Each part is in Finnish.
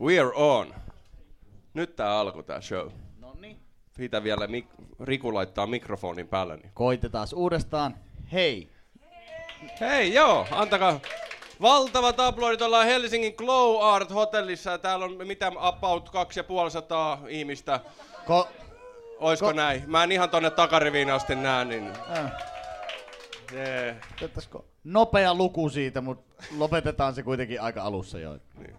We're on. Nyt tää alku tää show. Nonni. Siitä vielä mik- Riku laittaa mikrofonin päälle. Niin. Koitetaan uudestaan. Hei. Hei joo, antakaa. Valtavat aplodit, ollaan Helsingin Glow Art hotellissa ja täällä on mitä about 2500 ihmistä. Ko- Oisko Ko- näin? Mä en ihan tonne takariviin asti näe, niin... äh, Yeah. otettaisiko nopea luku siitä, mutta lopetetaan se kuitenkin aika alussa jo. Niin.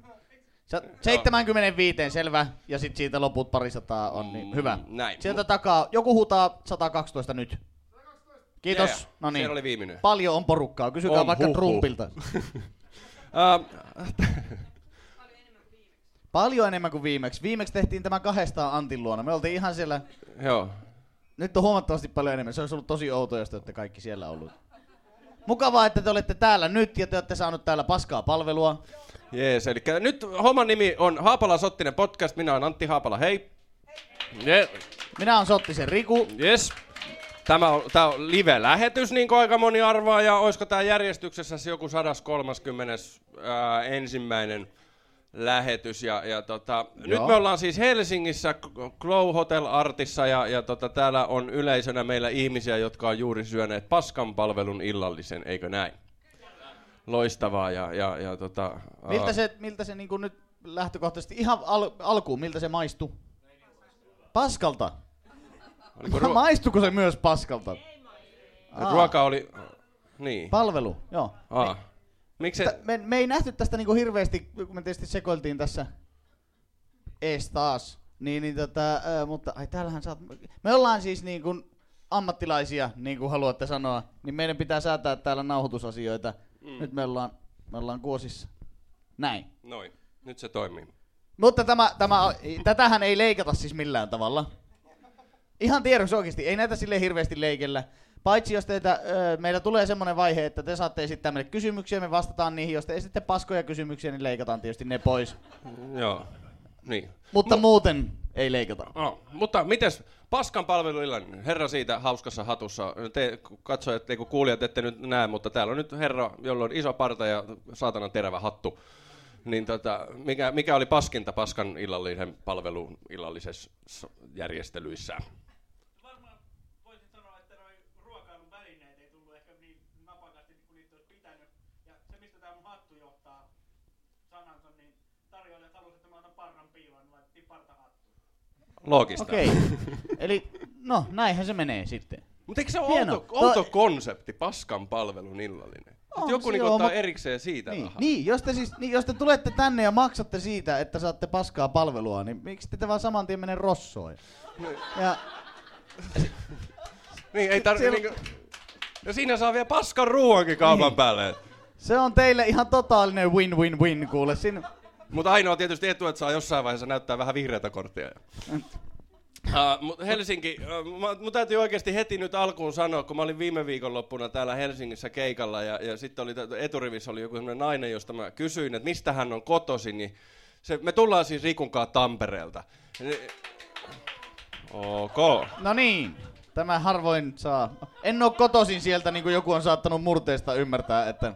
Sä- 75, selvä. Ja sitten siitä loput parisataa on niin hyvä. näin. Sieltä takaa, joku huutaa 112 nyt. Kiitos. Yeah, No niin. siellä oli viimeinen. Paljon on porukkaa. Kysykää On, vaikka huh. Trumpilta. Paljon enemmän kuin viimeksi. Viimeksi tehtiin tämä kahdestaan Antin luona. Me oltiin ihan siellä... joo. Nyt on huomattavasti paljon enemmän. Se olisi ollut tosi outoa, jos te olette kaikki siellä ollut. Mukavaa, että te olette täällä nyt ja te olette saanut täällä paskaa palvelua. Jees, eli nyt homman nimi on Haapala Sottinen podcast. Minä olen Antti Haapala, hei. Je, Minä on Sottisen Riku. yes. Tämä on, tämä on live-lähetys, niin kuin aika moni arvaa, ja olisiko tämä järjestyksessä se joku 130. Ää, ensimmäinen lähetys. Ja, ja tota, nyt me ollaan siis Helsingissä Glow Hotel Artissa, ja, ja tota, täällä on yleisönä meillä ihmisiä, jotka on juuri syöneet paskan palvelun illallisen, eikö näin? Loistavaa, ja, ja, ja tota, Miltä se, miltä se niin nyt lähtökohtaisesti ihan al- alkuun, miltä se maistuu? Paskalta. oliko ruo- Maistuko se myös paskalta? Aa, ruoka oli... Niin. Palvelu, joo. Aa. Miksi se... Me, me ei nähty tästä niinku hirveästi, kun me tietysti sekoiltiin tässä ees taas. Niin, niin tota, ää, mutta ai täällähän saat... Me ollaan siis niin kuin ammattilaisia, niin kuin haluatte sanoa, niin meidän pitää säätää täällä nauhoitusasioita. Mm. Nyt me ollaan, me ollaan kuosissa. Näin. Noin. Nyt se toimii. Mutta tämä, tämä, tätähän ei leikata siis millään tavalla. Ihan tiedoksi oikeasti, ei näitä sille hirveästi leikellä. Paitsi jos teitä, ö, meillä tulee semmoinen vaihe, että te saatte esittää meille kysymyksiä, me vastataan niihin. Jos te esitte paskoja kysymyksiä, niin leikataan tietysti ne pois. Joo. Niin. Mutta muuten ei leikata. No, mutta mites paskan palveluillan, herra siitä hauskassa hatussa, te katsojat, kun kuulijat ette nyt näe, mutta täällä on nyt herra, jolla on iso parta ja saatanan terävä hattu. Niin tota, mikä, mikä oli paskinta paskan illallisen palvelun illallisessa järjestelyissä? Varmaan voisin sanoa, että noin ruokailun välineet ei tullut ehkä niin napakasti kuin niitä olisi pitänyt. Ja se, mistä tämä mun hattu johtaa sanansa, niin tarjoilijat halusivat, että mä otan parran piiloon, niin laitettiin partahattu. Loogista. Okei. Eli, no näinhän se menee sitten. Mutta eikö se ole Hieno. outo, outo To- konsepti, paskan palvelun illallinen? On On joku se niinku joo, ottaa mut- erikseen siitä Niin, rahaa. niin, jos te siis, niin, jos te tulette tänne ja maksatte siitä, että saatte paskaa palvelua, niin miksi te vaan saman tien mene rossoon? Ja Niin, ei tarvi Siellä- niinku... Ja siinä saa vielä paskan ruoankin kaupan Niin. päälle. se on teille ihan totaalinen win-win-win, kuule. Siinä, Mutta ainoa tietysti etu, että saa jossain vaiheessa näyttää vähän vihreätä korttia. Uh, mut Helsinki, uh, mun täytyy oikeasti heti nyt alkuun sanoa, kun mä olin viime viikonloppuna täällä Helsingissä keikalla ja, ja sitten oli eturivissä oli joku sellainen nainen, josta mä kysyin, että mistä hän on kotosi, niin se, me tullaan siis Rikunkaan Tampereelta. Ok. no niin, tämä harvoin saa. En oo kotoisin sieltä, niin kuin joku on saattanut murteesta ymmärtää, että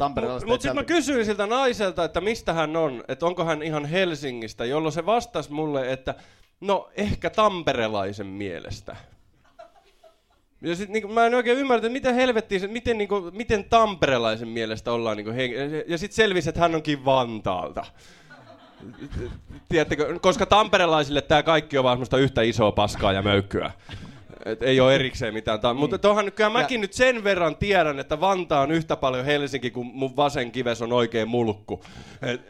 Tampereella Mutta sitten mä kysyin siltä naiselta, että mistä hän on, että onko hän ihan Helsingistä, jolloin se vastasi mulle, että no ehkä tamperelaisen mielestä. Ja sit niinku, mä en oikein ymmärrä, että miten helvettiä, se- miten, niinku, miten tamperelaisen mielestä ollaan. Niinku, hen- ja sitten selvisi, että hän onkin Vantaalta. Tiedättekö, koska tamperelaisille tämä kaikki on vaan semmoista yhtä isoa paskaa ja möykkyä. Et ei ole erikseen mitään. Tam- Mutta tohan kyllä mäkin Ja- nyt sen verran tiedän, että Vantaa on yhtä paljon Helsinki kuin mun vasen kives on oikein mulkku. Et,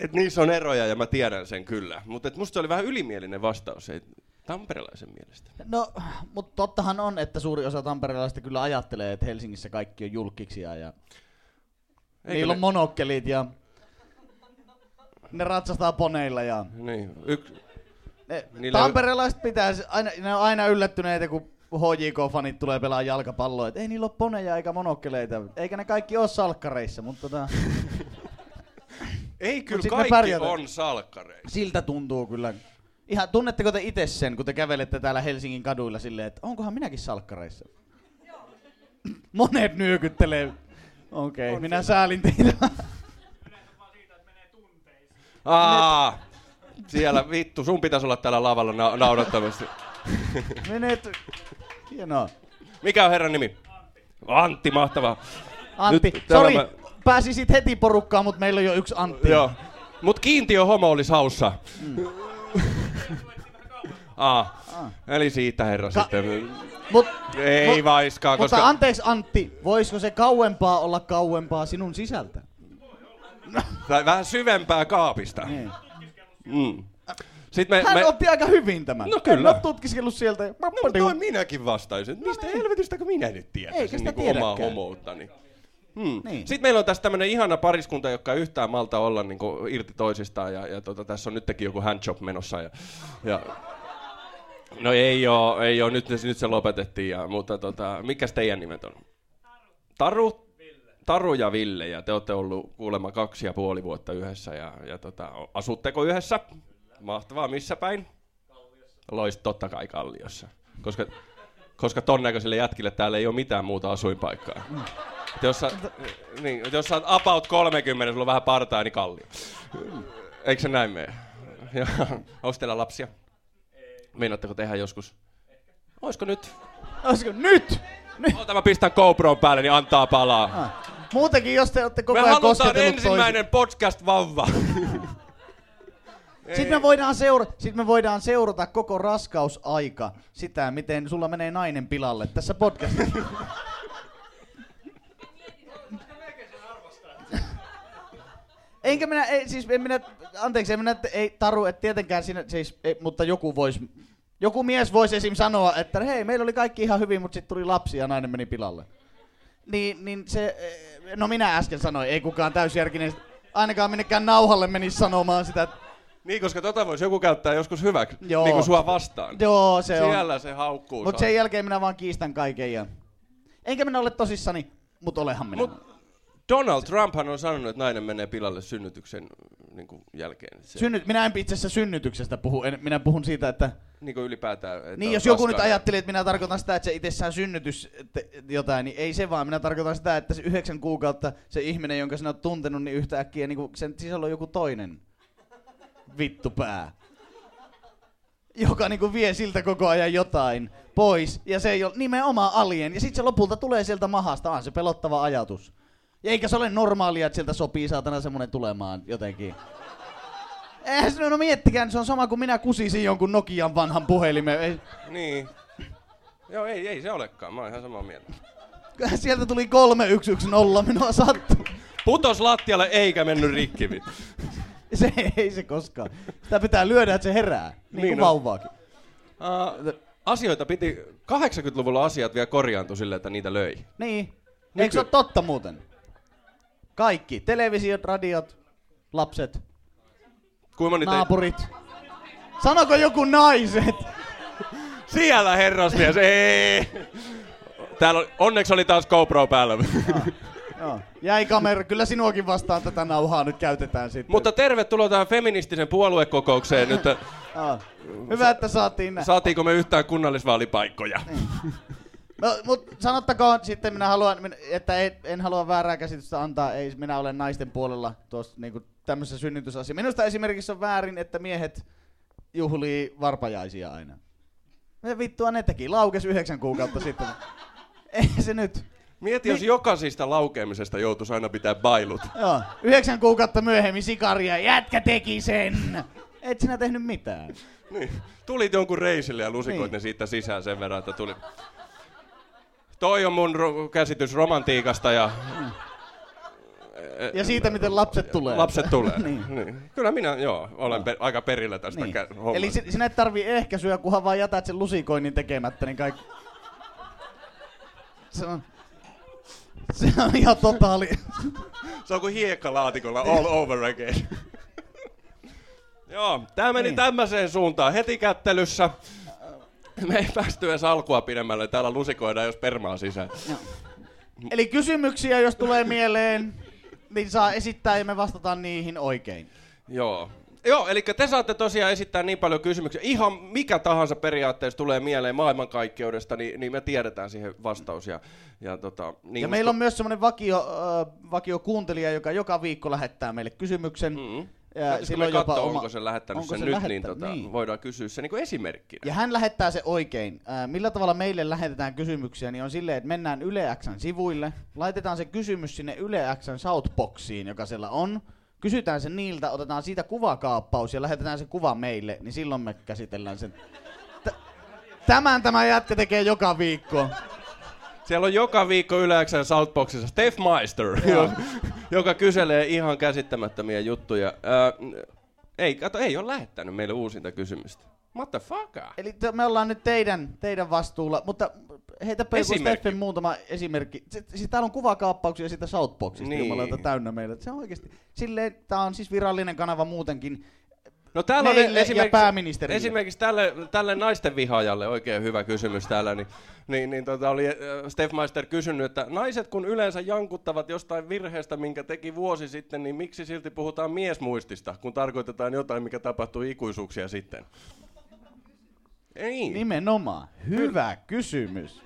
et niissä on eroja ja mä tiedän sen kyllä. Mutta musta se oli vähän ylimielinen vastaus, ei tamperelaisen mielestä. No, mutta tottahan on, että suuri osa tamperelaisista kyllä ajattelee, että Helsingissä kaikki on julkiksia ja Eikö niillä on ne- monokkelit ja ne ratsastaa poneilla ja Niin, yks, ne, Niillä- tamperelaiset pitää, aina, ne on aina yllättyneitä, kun HJK-fanit tulee pelaa jalkapalloa, että ei niillä ole poneja eikä monokkeleita, eikä ne kaikki ole salkkareissa, mutta tota, ei kyllä me kaikki on salkkareissa. siltä tuntuu kyllä. Ihan, tunnetteko te itse sen, kun te kävelette täällä Helsingin kaduilla silleen, että onkohan minäkin salkkareissa? Monet nyökyttelee. Okei, okay, minä säälin teitä. Yleensä vaan siitä, että menee tunteisiin. Aa, siellä vittu, sun pitäisi olla täällä lavalla na- naurattamassa. Menet... Hienoa. Mikä on herran nimi? Antti, mahtavaa. Antti, Nyt sori, mä- pääsisit heti porukkaan, mutta meillä on jo yksi Antti. Joo. Mut kiintiö homo olisi haussa. Aa, eli siitä herra Ka- sitten. Mut, Ei mut- vaiskaan, Mutta koska... anteeksi Antti, voisiko se kauempaa olla kauempaa sinun sisältä? Tai vähän syvempää kaapista. Niin. Mm. Sitten me, Hän me... otti aika hyvin tämän. No kyllä. En ole tutkiskellut sieltä. No, mutta noin minäkin vastaisin. Mistä helvetistä kun minä nyt Eikä tietäisin niin omaa homouttani. Hmm. Niin. Sitten meillä on tässä tämmönen ihana pariskunta, joka ei yhtään malta olla niin irti toisistaan. Ja, ja tota, tässä on nytkin joku handjob menossa. Ja, ja... No ei oo, ei oo. Nyt, nyt se lopetettiin. Ja, mutta tota, mikäs teidän nimet on? Taru? Taru ja Ville, ja te olette ollut kuulemma kaksi ja puoli vuotta yhdessä, ja, ja tota, asutteko yhdessä? Mahtavaa, missä päin? Loist totta kai Kalliossa, koska, koska ton näköisille jätkille täällä ei ole mitään muuta asuinpaikkaa. Et jos, sä, niin, et jos sä oot about 30, sulla on vähän partaa, niin Kallio. Eikö se näin mene? Ja, Onko teillä lapsia? Meinaatteko tehdä joskus? Oisko nyt? Olisiko nyt? nyt? Ota mä pistän GoPron päälle, niin antaa palaa. Ah. Muutenkin, jos te olette koko Me ajan halutaan kosketellut ensimmäinen podcast-vauva. Sitten me, voidaan seura- sit me voidaan seurata koko raskausaika sitä, miten sulla menee nainen pilalle tässä podcastissa. Enkä minä, ei, siis en minä, anteeksi, en minä, ei Taru, et tietenkään siinä, siis, ei, mutta joku voisi, joku mies voisi esim. sanoa, että hei, meillä oli kaikki ihan hyvin, mutta sitten tuli lapsi ja nainen meni pilalle. Niin, niin se, no minä äsken sanoin, ei kukaan täysjärkinen, ainakaan minnekään nauhalle menisi sanomaan sitä, että niin, koska tota voisi joku käyttää joskus hyväksi, Joo. niin kuin sua vastaan. joo, se on. Siellä se haukkuu. Mutta sen jälkeen minä vaan kiistän kaiken ja... Enkä minä ole tosissani, mutta olehan minä. Mut Donald Trumphan on sanonut, että nainen menee pilalle synnytyksen niin kuin jälkeen. Se, Synnyt, minä en itse asiassa synnytyksestä puhu, en, minä puhun siitä, että... niin kuin ylipäätään. Että Niin, jos joku nyt ajatteli, että minä tarkoitan sitä, että se itsessään synnytys te, jotain, niin ei se vaan. Minä tarkoitan sitä, että se yhdeksän kuukautta se ihminen, jonka sinä olet tuntenut, niin yhtäkkiä niin sen sisällä on joku toinen vittupää. Joka niinku vie siltä koko ajan jotain pois. Ja se ei ole nimenomaan alien. Ja sitten se lopulta tulee sieltä mahasta. On se pelottava ajatus. Ja eikä se ole normaalia, että sieltä sopii saatana semmonen tulemaan jotenkin. Eihän se, no miettikää, se on sama kuin minä kusisin jonkun Nokian vanhan puhelimen. Ei, Niin. Joo, ei, ei se olekaan. Mä oon ihan samaa mieltä. sieltä tuli 3110, minua sattuu. Putos lattialle eikä mennyt rikki. vittu. Se ei se koskaan. Sitä pitää lyödä, että se herää. Niin, Niin kuin on. vauvaakin. Uh, asioita piti, 80-luvulla asiat vielä korjaantui silleen, että niitä löi. Niin. Eikö se ole totta muuten? Kaikki. Televisiot, radiot, lapset, Kuinka teit- naapurit. Sanoko joku naiset? Siellä herrasmies, ei! Täällä oli, onneksi oli taas GoPro päällä. Joo. Jäi kamera. Kyllä sinuakin vastaan tätä nauhaa nyt käytetään sitten. Mutta tervetuloa tähän feministisen puoluekokoukseen nyt. Joo. Hyvä, että saatiin Saatiinko me yhtään kunnallisvaalipaikkoja? No, mut sanottakoon sitten, minä haluan, että ei, en halua väärää käsitystä antaa, ei minä olen naisten puolella tuossa niinku tämmöisessä synnytysasiassa. Minusta esimerkiksi on väärin, että miehet juhlii varpajaisia aina. Mitä vittua ne teki? Laukes yhdeksän kuukautta sitten. Ei se nyt. Mieti, jos jokaisista laukeamisesta joutuisi aina pitää bailut. Joo. Yhdeksän kuukautta myöhemmin sikaria, jätkä teki sen. Et sinä tehnyt mitään. Niin. Tulit jonkun reisille ja lusikoit Niin. ne siitä sisään sen verran, että tuli... Toi on mun ro- käsitys romantiikasta ja Ja siitä, miten lapset tulee. lapset tulee. niin. niin. Kyllä minä, joo, olen per, aika perillä tästä Niin. kä- hommasta. Eli si- sinä et tarvii ehkäisyä, kunhan vaan jätät sen lusikoinnin tekemättä, niin kaikki... Se on... Se on ihan totaali... Se on kuin hiekkalaatikolla all over again. Joo, tää meni Niin. tämmöiseen suuntaan heti kättelyssä. Me ei päästy edes alkua pidemmälle, täällä lusikoidaan jos permaa sisään. Eli kysymyksiä, jos tulee mieleen, niin saa esittää ja me vastataan niihin oikein. Joo. Joo, eli te saatte tosiaan esittää niin paljon kysymyksiä. Ihan mikä tahansa periaatteessa tulee mieleen maailmankaikkeudesta, niin, niin me tiedetään siihen vastaus. Ja, ja, tota, niin Ja meillä on myös semmoinen vakio, äh, vakio kuuntelija, joka joka viikko lähettää meille kysymyksen. Mm. Ja jopa katsoa, oma... onko se lähettänyt onko sen se nyt, lähettä- niin, tota, niin. voidaan kysyä se niin esimerkkinä. Ja hän lähettää se oikein. Ää, millä tavalla meille lähetetään kysymyksiä, niin on silleen, että mennään Yle Xn sivuille, laitetaan se kysymys sinne Yle Xn shoutboxiin, joka siellä on, kysytään se niiltä, otetaan siitä kuvakaappaus ja lähetetään se kuva meille, niin silloin me käsitellään sen. T- Tämän tämä jätkä tekee joka viikko. Siellä on joka viikko Yleäksän Southboxissa Steph Meister, joka kyselee ihan käsittämättömiä juttuja. Ää, ei, kato, ei ole lähettänyt meille uusinta kysymystä. What the fuck? Eli te, me ollaan nyt teidän, teidän vastuulla, mutta heitäpä joku Esimerkki. Steffen muutama esimerkki. Si- Siis täällä on kuvakaappauksia siitä Shoutboxista Niin. jumalauta täynnä meillä. Se on oikeesti, silleen, tää on siis virallinen kanava muutenkin. No täällä on Meille esimerkiksi, esimerkiksi tälle, tälle naisten vihaajalle oikein hyvä kysymys täällä, niin, niin, niin tota oli äh, Steph Meister kysynyt, että naiset kun yleensä jankuttavat jostain virheestä, minkä teki vuosi sitten, niin miksi silti puhutaan miesmuistista, kun tarkoitetaan jotain, mikä tapahtui ikuisuuksia sitten? Ei. Nimenomaan. Hyvä kysymys.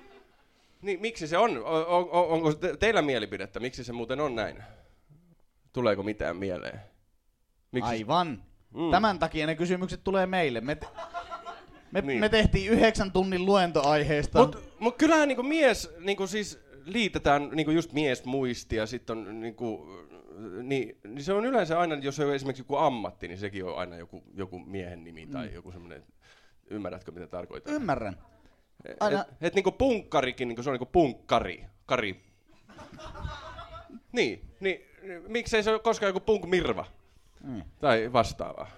Niin, miksi se on? On, on onko te, teillä mielipidettä? Miksi se muuten on näin? Tuleeko mitään mieleen? Miksi? Aivan. Mm. Mm. Tämän takia ne kysymykset tulee meille. Me, te- me, Niin. niin. me tehtiin yhdeksän tunnin luento aiheesta. Mutta mut kyllähän niinku mies, niinku siis liitetään niinku just miesmuisti ja sitten on niinku, niin, niin, se on yleensä aina, jos on esimerkiksi joku ammatti, niin sekin on aina joku, joku miehen nimi tai joku semmoinen, ymmärrätkö mitä tarkoitan? Ymmärrän. Et, aina- et, et niinku punkkarikin, niinku se on niinku punkkari, kari. niin, niin, miksei se ole koskaan joku punkmirva Mm. tai vastaavaa?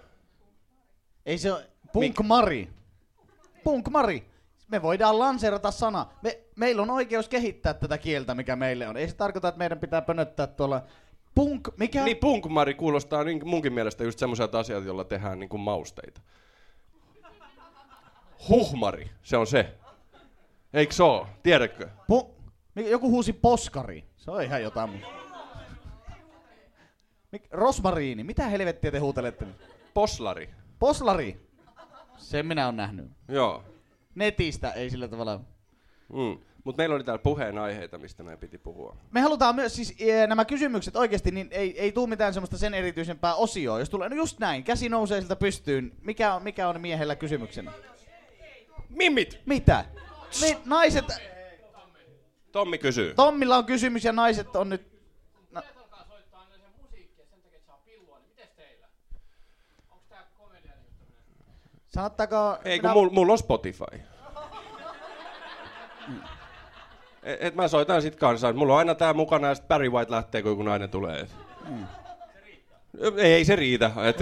Ei se ole... Punk Mari. Punk Mari. Me voidaan lanseerata sana. Me, meillä on oikeus kehittää tätä kieltä, mikä meille on. Ei se tarkoita, että meidän pitää pönöttää tuolla... Punk, mikä? Niin punkmari kuulostaa niin munkin mielestä just semmoiselta asialta, jolla tehdään niin kuin mausteita. Huhmari, se on se. Eikö se oo? Tiedätkö? Pu- joku huusi poskari. Se on ihan jotain muuta. Mik- Rosmariini. Mitä helvettiä te huutelette nyt? Poslari. Poslari. Sen minä olen nähnyt. Joo. Netistä ei sillä tavalla. Mm. Mutta meillä oli täällä puheenaiheita, mistä meidän piti puhua. Me halutaan myös siis ee, nämä kysymykset oikeasti, niin ei, ei tule mitään semmoista sen erityisempää osioa. Jos tulee, no just näin, käsi nousee siltä pystyyn. Mikä on, mikä on miehellä kysymyksenä? Mimmit! Mitä? Me, naiset, Tommi kysyy. Tommilla on kysymys ja naiset on nyt... No, Miehet alkaa soittaa aina sen musiikkia sen takia, että saa pillua, niin mites teillä? Onks tää komedian juttu? Sanottaako... Ei, kun mulla mul on Spotify. Et, et mä soitan sit kanssa. Mulla on aina tää mukana ja sit Barry White lähtee, kun joku nainen tulee. Mm. Ei se riitä. Et,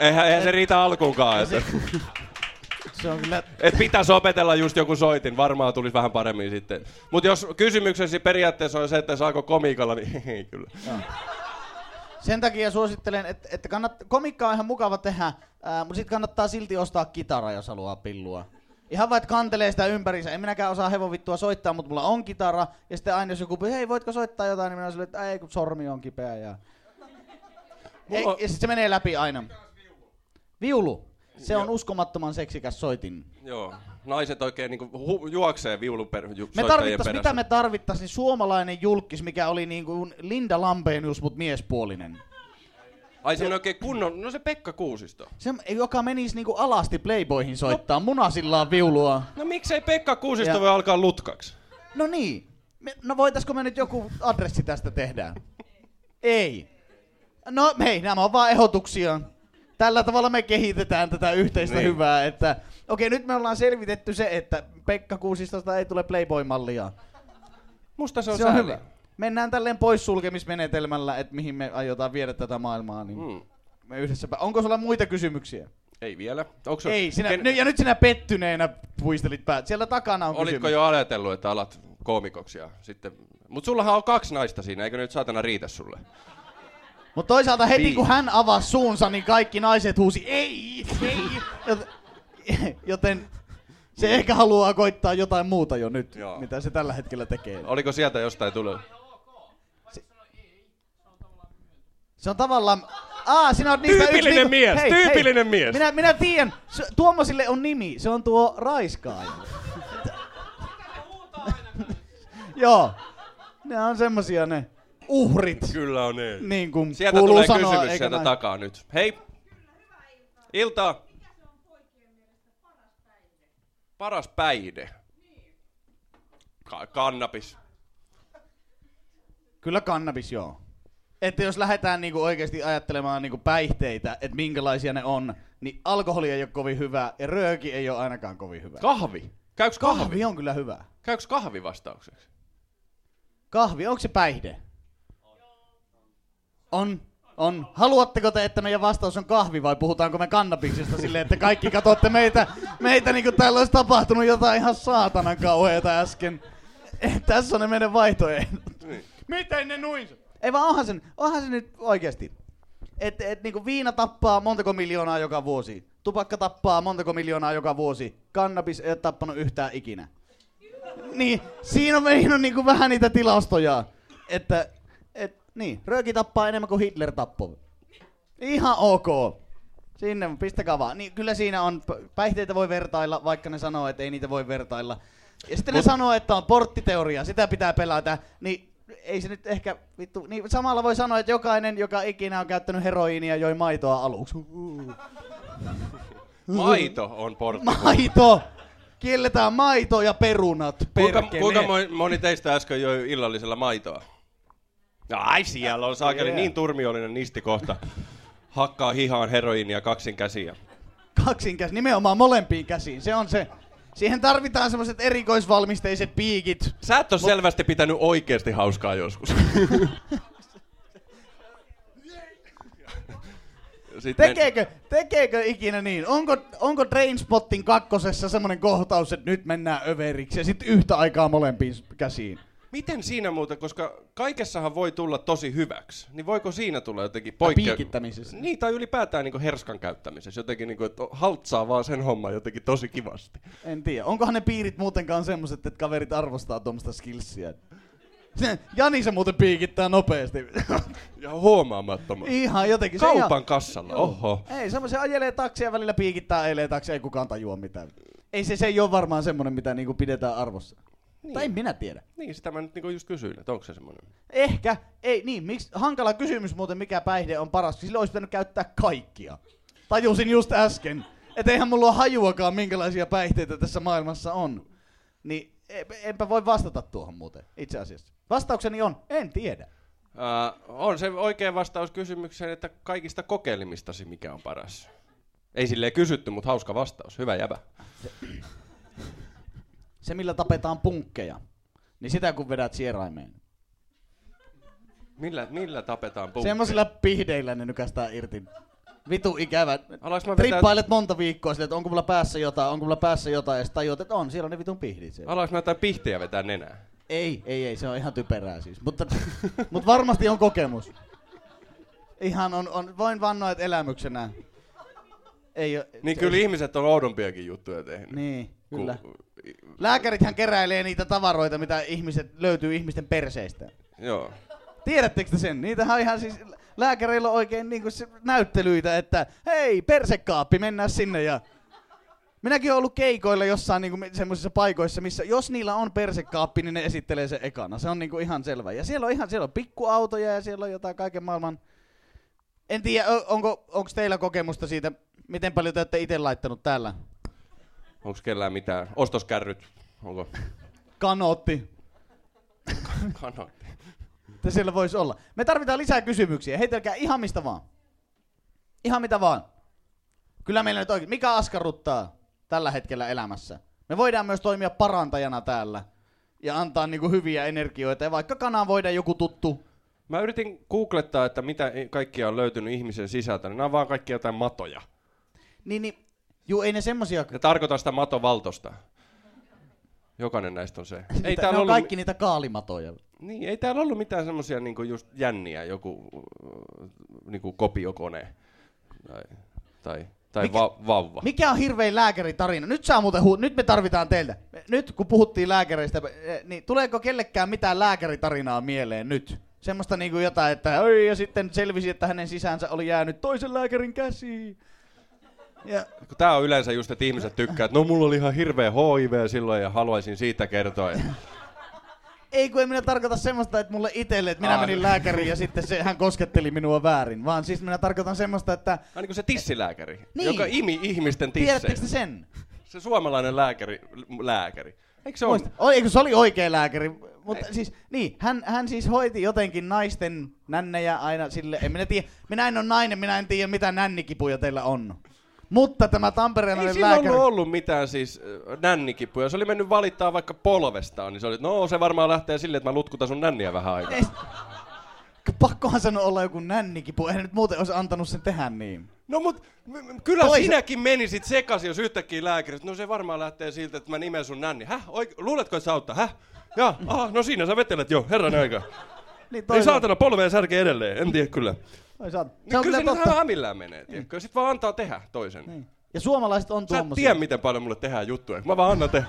eihän, eihän se riitä alkuunkaan. Et, Se on kyllä... et pitäisi opetella just joku soitin. Varmaan tulisi vähän paremmin sitten. Mutta jos kysymyksesi periaatteessa on se, että saako komikalla, niin ei kyllä. Sen takia suosittelen, että, että kannat, komikka on ihan mukava tehdä, ää, mutta sitten kannattaa silti ostaa kitara, jos haluaa pillua. Ihan vaan, että kantelee sitä ympärinsä. En minäkään osaa hevovittua soittaa, mutta mulla on kitara. Ja sitten aina jos joku, hei voitko soittaa jotain, niin minä olen silleen, että ei kun sormi on kipeä. Ja, ei, ja sitten se menee läpi aina. Viulu. Se on uskomattoman seksikäs soitin. Joo. Naiset oikein niinku hu- juoksee viulun per, ju, Me tarvittais, perässä. mitä me tarvittais, niin suomalainen julkis, mikä oli niin kuin Linda Lampenius, mut miespuolinen. Ai semmonen oikein kunnon, no se Pekka Kuusisto. Se, joka menisi niinku alasti Playboyhin soittaa munasillaan viulua. No miksei Pekka Kuusisto Ja- voi alkaa lutkaksi? No niin. Me, no voitaisko me nyt joku adressi tästä tehdä? Ei. No hei, nämä on vaan ehdotuksia. Tällä tavalla me kehitetään tätä yhteistä Niin. hyvää, että okei nyt me ollaan selvitetty se, että Pekka Kuusistosta ei tule Playboy-mallia. Musta se on, Se on hyvä. Mennään tälleen poissulkemismenetelmällä, että mihin me aiotaan viedä tätä maailmaa, niin Mm. me yhdessä... pä- Onko sulla muita kysymyksiä? Ei vielä. Onko Ei, sinä, Ken... ja nyt sinä pettyneenä puistelit päät. Siellä takana on Olitko kysymys. jo ajatellut, että alat koomikoksi ja sitten... Mut sullahan on kaksi naista siinä, eikö nyt saatana riitä sulle? Mutta toisaalta heti Niin. kun hän avasi suunsa, niin kaikki naiset huusi ei, ei. Joten, joten se ehkä haluaa koittaa jotain muuta jo nyt, Joo. Mitä se tällä hetkellä tekee. Oliko sieltä jostain tullut? Se on tavallaan... Aa, sinä oot niistä Tyypillinen yksi mies, tyypillinen mies. Minä, minä tiedän, Tuomasille on nimi, se on tuo raiskaaja. Joo, ne on semmosia ne. Uhrit, Kyllä on niin. niin kuin Sieltä kuuluu tulee sanoa. kysymys sieltä näin. takaa nyt. Hei. Iltaa. Paras päihde. Ka- kannabis. Kyllä kannabis, joo. Että jos lähdetään niinku oikeasti ajattelemaan niinku päihteitä, että minkälaisia ne on, niin alkoholi ei ole kovin hyvä ja rööki ei ole ainakaan kovin hyvä. Kahvi. Käyks kahvi? Kahvi on kyllä hyvä. Käyks kahvi vastaukseksi? Kahvi, onko se päihde? On. On. Haluatteko te, että meidän vastaus on kahvi vai puhutaanko me kannabiksesta silleen, että kaikki katsotte meitä, meitä niin kuin täällä olisi tapahtunut jotain ihan saatanan kauheata äsken. Eh, tässä on ne meidän vaihtoehdot. Niin. Miten ne noin? Ei vaan onhan se, onhan se nyt oikeasti. Et, et niinku viina tappaa montako miljoonaa joka vuosi. Tupakka tappaa montako miljoonaa joka vuosi. Kannabis ei ole tappanut yhtään ikinä. Niin, siinä on, siinä on niinku vähän niitä tilastoja. Että, et, niin, rööki tappaa enemmän kuin Hitler tappoi. Ihan ok. Sinne, pistäkää vaan. Niin, kyllä siinä on, päihteitä voi vertailla, vaikka ne sanoo, että ei niitä voi vertailla. Ja sitten ne Mut- sanoo, että on porttiteoria, sitä pitää pelätä. Niin ei se nyt ehkä, vittu, niin samalla voi sanoa, että jokainen, joka ikinä on käyttänyt heroiinia, joi maitoa aluksi. Maito on portti. Maito! Kielletään maito ja perunat, Kuinka, perkele. kuinka moni- moni teistä äsken joi illallisella maitoa? Ai siellä on saakeli Yeah. niin turmiollinen nisti kohta. Hakkaa hihaan heroiinia kaksin käsiä. Kaksin käsi, nimenomaan molempiin käsiin, se on se. Siihen tarvitaan semmoiset erikoisvalmisteiset piikit. Sä et ole selvästi pitänyt oikeasti hauskaa joskus. Sitten Tekeekö, tekeekö ikinä niin? Onko, onko Trainspottin kakkosessa semmoinen kohtaus, että nyt mennään överiksi ja sitten yhtä aikaa molempiin käsiin? Miten siinä muuten, koska kaikessahan voi tulla tosi hyväksi, niin voiko siinä tulla jotenkin poikkea... piikittämisessä. Niin, tai ylipäätään niin herskan käyttämisessä, jotenkin niin kuin, että haltsaa vaan sen homman jotenkin tosi kivasti. En tiedä. Onkohan ne piirit muutenkaan semmoset, että kaverit arvostaa tuommoista skillsiä? Jani se muuten piikittää nopeasti. Ja huomaamattomasti. ihan jotenkin. Se Kaupan ihan, kassalla, oho. Ei, semmoisen ajelee taksia välillä piikittää, ajelee taksia, ei kukaan tajua mitään. Ei se, se ei ole varmaan semmonen, mitä niinku pidetään arvossa. Niin. Tai en minä tiedä. Niin, sitä mä nyt niinku just kysyin, että onko se semmoinen. Ehkä. Ei, niin, miksi, hankala kysymys muuten, mikä päihde on paras. Sillä olisi pitänyt käyttää kaikkia. Tajusin just äsken. Että eihän mulla ole hajuakaan, minkälaisia päihteitä tässä maailmassa on. Niin e- enpä voi vastata tuohon muuten, itse asiassa. Vastaukseni on, en tiedä. Uh, on se oikea vastaus kysymykseen, että kaikista kokeilemistasi mikä on paras. Ei silleen kysytty, mutta hauska vastaus. Hyvä jäbä. Se, millä tapetaan punkkeja, niin sitä kun vedät sieraimeen. Millä, millä tapetaan punkkeja? Semmoisilla pihdeillä ne nykästään irti. Vitu ikävä. Mä vetää, Trippailet monta viikkoa silleen, että onko mulla päässä jotain, onko mulla päässä jotain, ja sitten tajuat, että on, siellä on ne vitun pihdit. siellä. mä jotain pihtiä vetää nenää? Ei, ei, ei, se on ihan typerää siis. Mutta, mutta varmasti on kokemus. Ihan on, on voin vannoa, että elämyksenä. Ei Niin se- kyllä ihmiset on oudompiakin juttuja tehnyt. Niin, kyllä. Ku, Lääkärithän keräilee niitä tavaroita, mitä ihmiset löytyy ihmisten perseistä. joo. Tiedättekö te sen? Niitähän on ihan siis, lääkäreillä on oikein niinku se näyttelyitä, että hei, persekaappi, mennään sinne ja... Minäkin olen ollut keikoilla jossain niinku semmoisissa paikoissa, missä jos niillä on persekaappi, niin ne esittelee sen ekana. Se on niinku ihan selvä. Ja siellä on ihan siellä on pikkuautoja ja siellä on jotain kaiken maailman... En tiedä, onko onko teillä kokemusta siitä, miten paljon te olette itse laittanut täällä? Onko kellään mitään? Ostoskärryt? Onko Kanootti. kanotti? Että siellä voisi olla. Me tarvitaan lisää kysymyksiä. Heitelkää ihan mistä vaan. Ihan mitä vaan. Kyllä meillä nyt oikein. Mikä askarruttaa tällä hetkellä elämässä? Me voidaan myös toimia parantajana täällä. Ja antaa niinku hyviä energioita. Ja vaikka kanavoida joku tuttu. Mä yritin googlettaa, että mitä kaikkia on löytynyt ihmisen sisältä. niin Nämä on vaan kaikki jotain matoja. Niin, niin juu, ei ne semmosia... Ja tarkoitan sitä matovaltosta. Jokainen näistä on se. Ei ne on ollut, kaikki niitä kaalimatoja. niin, ei täällä ollut mitään semmosia niinku just jänniä, joku niinku kopiokone tai, tai, tai Mikä- va, vauva. Mikä on hirvein lääkäritarina? Nyt saa muuten hu- nyt me tarvitaan teiltä. Nyt kun puhuttiin lääkäreistä, eh, niin tuleeko kellekään mitään lääkäritarinaa mieleen nyt? Semmoista niinku jotain, että oi, ja sitten selvisi, että hänen sisäänsä oli jäänyt toisen lääkärin käsiin. Ja, Kun Tää on yleensä just, että ihmiset tykkää, että no mulla oli ihan hirveä HIV silloin ja haluaisin siitä kertoa. Ei kun en minä tarkoita semmoista, että mulle itselle, että minä Ai. menin lääkäriin ja sitten se, hän kosketteli minua väärin. Vaan siis minä tarkoitan semmoista, että Ai niin kuin se tissilääkäri, Niin. joka imi ihmisten tiedättekö tissejä. te sen? Se suomalainen lääkäri, lääkäri. Eikö se? Muista. Oi, eikö se oli oikea lääkäri? Mutta siis, niin, hän, hän siis hoiti jotenkin naisten nännejä aina sille, en minä tiedä, minä en ole nainen, minä en tiedä mitä nännikipuja teillä on. Mutta tämä Ei tamperelainen sillä lääkäri... ollut ollut mitään siis nännikipuja. Se oli mennyt valittaa vaikka polvestaan, niin se oli, no se varmaan lähtee silleen, että mä lutkutan sun nänniä vähän aikaa. Ei, pakkohan sanoa olla joku nännikipu, eihän nyt muuten olisi antanut sen tehdä niin. No mut kyllä Toisa- sinäkin menisit sekaisin, jos yhtäkkiä lääkärit, no se varmaan lähtee siltä, että mä nimen sun nänni. Häh? Oik- luuletko, että se auttaa? Häh? Ja, aha, no siinä sä vetelet jo, herran aika. Niin Ei saatana polveen särke edelleen, en tiedä kyllä. Toisaalta. Se Niin on kyllä kyllä se totta. hämillään menee, tiedätkö? Sit vaan antaa tehdä toisen. Niin. Ja suomalaiset on Sä et tuommoisia. tiedä, miten paljon mulle tehdään juttuja. Mä vaan annan tehdä.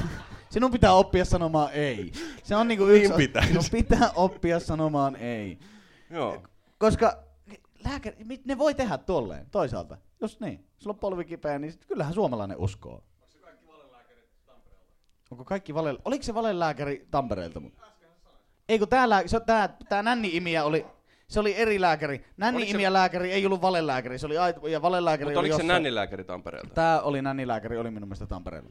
Sinun pitää oppia sanomaan ei. Se on niinku Niin yksi... pitäis. Sinun pitää oppia sanomaan ei. Joo. Koska lääkäri, mit- ne voi tehdä tolleen, toisaalta. Jos niin, sulla on polvi kipeä, niin kyllähän suomalainen uskoo. Onko kaikki vale... Oliko se valelääkäri Tampereelta? Mutta? Ei kun täällä, se, tää, tää nänni-imiä oli, se oli eri lääkäri. Nänni-imiä lääkäri ei ollut valelääkäri, se oli aito, ja valelääkäri Mutta oli oliko se jossain- nännilääkäri Tampereelta? Tää oli nännilääkäri, oli minun mielestä Tampereella.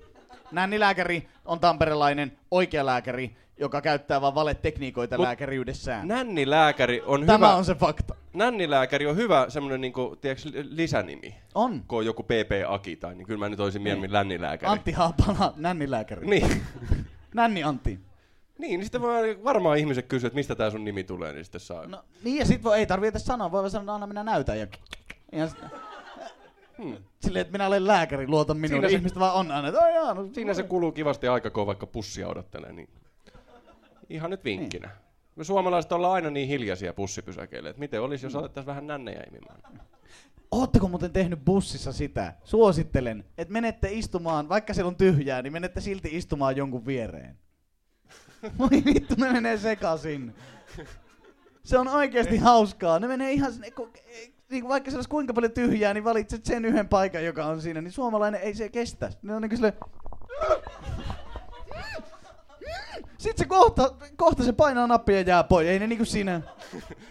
Nännilääkäri on tamperelainen oikea lääkäri, joka käyttää vaan valetekniikoita Mut lääkäriydessään. Nännilääkäri on Tämä hyvä. on se fakta. Nännilääkäri on hyvä semmonen niinku, tiedätkö, li- lisänimi. On. Kun on joku PP Aki tai niin kyllä mä nyt olisin mieluummin lännilääkäri. Antti Haapala, nännilääkäri. Niin. Nänni Antti. Niin, niin sitten vaan, varmaan ihmiset kysyy, että mistä tää sun nimi tulee, niin sitten saa. No, niin ja sit voi, ei tarvitse sanoa, voi vaan sanoa, anna minä näytän. Ja, ja Hmm. silleen, että minä olen lääkäri, luota minuun. Siinä Niin se- ihmiset vaan on aina, että "Ai jaa, no, Siinä se kuluu kivasti aika kun vaikka pussia odottelee. Niin. Ihan nyt vinkkinä. Me suomalaiset ollaan aina niin hiljaisia pussipysäkeille, että miten olisi, jos alettaisiin vähän nännejä imimään. Ootteko muuten tehnyt bussissa sitä? Suosittelen, että menette istumaan, vaikka siellä on tyhjää, niin menette silti istumaan jonkun viereen. Voi vittu, ne menee sekaisin. Se on oikeasti hauskaa. Ne menee ihan sinne, kun, niin vaikka siellä olisi kuinka paljon tyhjää, niin valitset sen yhden paikan, joka on siinä, niin suomalainen ei se kestä. Ne on niin silleen... Sitten se kohta, kohta se painaa nappia ja jää pois. Ei ne niinku siinä...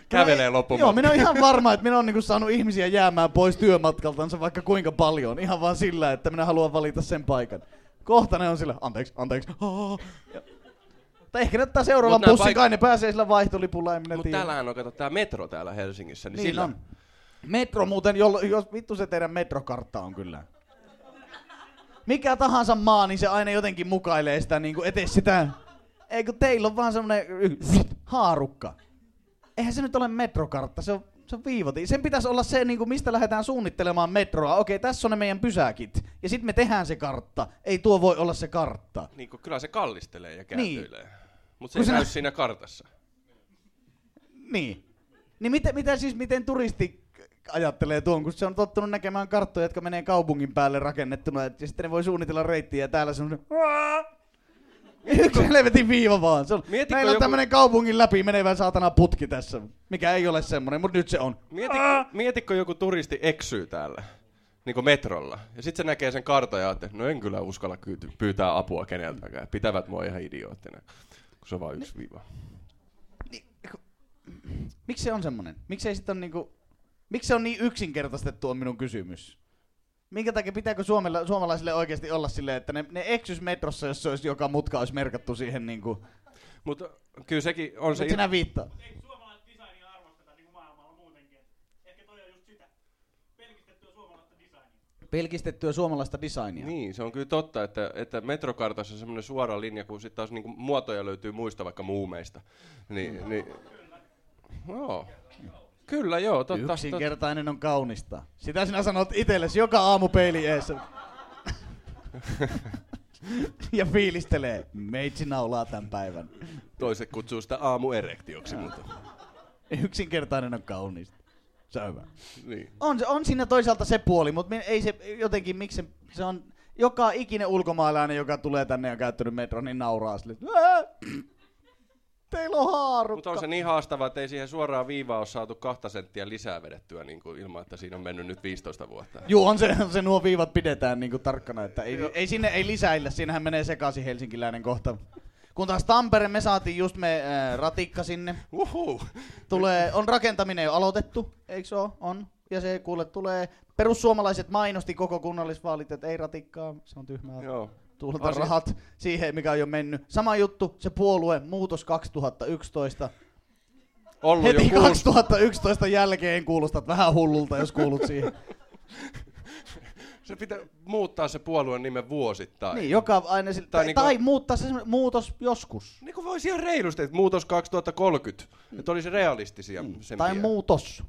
Kävelee Joo, loppumatkan. minä olen ihan varma, että minä olen niinku saanut ihmisiä jäämään pois työmatkaltansa vaikka kuinka paljon. Ihan vaan sillä, että minä haluan valita sen paikan. Kohta ne on sillä, anteeksi, anteeksi. Ja- Tai ehkä ottaa seuraavan Mut bussin, paik- kai ne pääsee sillä vaihtolipulla, en minä Mutta täällähän on, kato, tää metro täällä Helsingissä, niin, Niin sillä... on. Metro muuten, jollo, jos vittu se teidän metrokartta on kyllä. Mikä tahansa maa, niin se aina jotenkin mukailee sitä niinku etes sitä. Ei kun teillä on vaan semmonen haarukka. Eihän se nyt ole metrokartta, se on, se on viivoti. Sen pitäisi olla se, niinku, mistä lähdetään suunnittelemaan metroa. Okei, tässä on ne meidän pysäkit. Ja sitten me tehdään se kartta. Ei tuo voi olla se kartta. Niin kun kyllä se kallistelee ja Niin. Mutta se ei näy nä- siinä kartassa. Niin. Niin miten, mitä siis, miten turisti ajattelee tuon, kun se on tottunut näkemään karttoja, jotka menee kaupungin päälle rakennettuna, et- ja sitten ne voi suunnitella reittiä ja täällä se on se- Yksi helvetin viiva vaan. Se on, Mietitkö meillä on joku- tämmönen kaupungin läpi menevä saatana putki tässä, mikä ei ole semmonen, mutta nyt se on. Mietitkö, mietitkö joku turisti eksyy täällä, niin kuin metrolla, ja sitten se näkee sen kartan ja ajattelee, no en kyllä uskalla pyytää apua keneltäkään. Pitävät mua ihan idioottina, kun se on vain yksi viiva. Miksi se on semmonen? Miksi ei on niinku... Miksi se on niin yksinkertaistettu on minun kysymys? Minkä takia pitääkö Suomella, suomalaisille oikeasti olla silleen, että ne, ne eksys metrossa, jos se olisi joka mutka olisi merkattu siihen niinku... Mutta kyllä sekin on se... Nyt sinä viittaa. Eikö suomalaista designia arvosteta niin kuin maailmalla muutenkin? Et ehkä toi on just sitä. Pelkistettyä suomalaista designia. Pelkistettyä suomalaista designia. Niin, se on kyllä totta, että, että metrokartassa on semmoinen suora linja, kun sitten taas niinku muotoja löytyy muista vaikka muumeista. Niin, mm. niin, joo. Kyllä, joo, totta. totta. Yksinkertainen on kaunista. Sitä sinä sanot itsellesi joka aamu peili eessä. ja fiilistelee. Meitsi naulaa tämän päivän. Toiset kutsuu sitä aamuerektioksi, mutta Yksinkertainen on kaunista. Se on hyvä. niin. On, se, on siinä toisaalta se puoli, mutta ei se jotenkin, miksi se, se on joka ikinen ulkomaalainen, joka tulee tänne ja on käyttänyt metron, niin nauraa sille. että, "Ää, Teillä on haarukka. Mutta on se niin haastava, että ei siihen suoraan viivaa ole saatu kahta senttiä lisää vedettyä niin kuin ilman, että siinä on mennyt nyt 15 vuotta. Juu, on se, se nuo viivat pidetään niinku tarkkana, että ei, ei sinne ei lisäillä, siinähän menee sekaisin helsinkiläinen kohta. Kun taas Tampere, me saatiin just me äh, ratikka sinne. Uhu. Tulee, on rakentaminen jo aloitettu, eikö se ole? On. Ja se kuule tulee, perussuomalaiset mainosti koko kunnallisvaalit, että ei ratikkaa, se on tyhmää. Joo. Tuhlata Asia- rahat siihen, mikä on jo mennyt. Sama juttu, se puolue, muutos 2011. Ollut Heti jo kuusi 2011 jälkeen kuulostat vähän hullulta, jos kuulut siihen. Se pitää muuttaa se puolueen nimen vuosittain. Niin, joka aina sille, Tai tai, niinku- tai muuttaa se muutos joskus. Niin kuin voisi ihan reilusti, että muutos 2030. Että olisi realistisia mm. Tai muutos.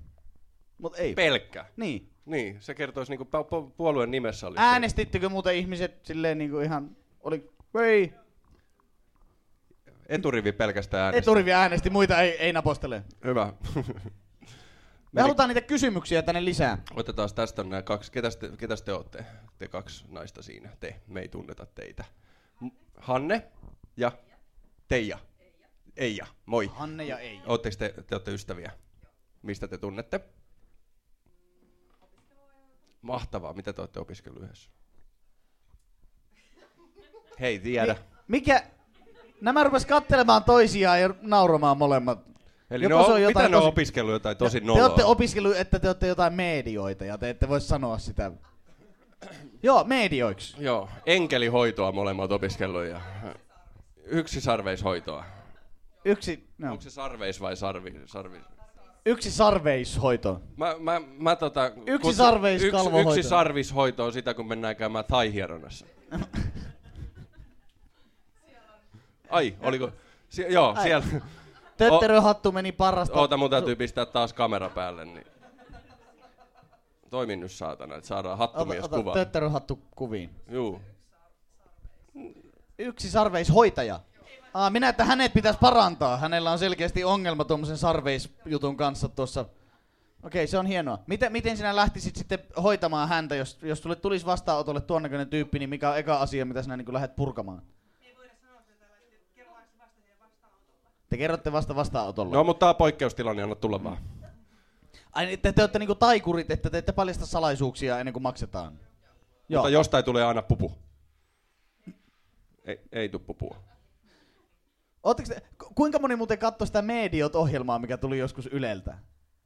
Mut ei. Pelkkä. niin. Niin, se kertoisi niinku pu- pu- puolueen nimessä se. Äänestittekö muuten ihmiset silleen niinku ihan, oli, ei, Eturivi pelkästään äänestää. eturivi äänesti, muita ei, ei napostele. Hyvä. Me halutaan niitä kysymyksiä tänne lisää. Otetaan tästä nämä kaksi. Ketäs te, ketäs te olette? Te kaksi naista siinä. Te. Me ei tunneta teitä. Hanne ja Teija. Eija. Moi. Hanne ja ei. Oletteko te, te olette ystäviä? Mistä te tunnette? Mahtavaa. Mitä te olette opiskellut yhdessä? Hei, tiedä. Mikä, nämä rupes kattelemaan toisiaan ja nauramaan molemmat. Eli Joko no, se on mitä ne on tosi- opiskellut jotain tosi Te noloa? olette opiskellut, että te olette jotain medioita ja te ette voi sanoa sitä. Joo, medioiksi. Joo, enkelihoitoa molemmat opiskellut ja yksi sarveishoitoa. Yksi, no, Onko se sarveis vai sarvi? sarvi? yksi sarveishoito. Mä, mä, mä tota, Yksi sarveis yksi, yksi sarvishoito on sitä, kun mennään käymään thai-hieronnassa. Ai, oliko? Sie- joo, Ai. siellä. Tötteröhattu meni parasta. Oota, mun täytyy pistää taas kamera päälle, niin... Toimi nyt saatana, että saadaan hattumies ota, kuva. ota tötteröhattu kuviin. Juu. Yksi sarveishoitaja. Aa, minä, että hänet pitäisi parantaa. Hänellä on selkeästi ongelma tuommoisen sarveisjutun kanssa tuossa. Okei, se on hienoa. Miten, miten sinä lähtisit sitten hoitamaan häntä, jos, jos tulisi vastaanotolle tuon näköinen tyyppi, niin mikä on eka asia, mitä sinä niin lähdet purkamaan? Te kerrotte vasta vastaanotolla. No, mutta on poikkeustilanne, anna tulla vaan. Ai, niin, te, te olette niinku taikurit, että te ette paljasta salaisuuksia ennen kuin maksetaan. Joo. Mutta jostain tulee aina pupu. Ei, ei tuu pupua. Ootteko te, ku- kuinka moni muuten katsoi sitä Mediot-ohjelmaa, mikä tuli joskus Yleltä?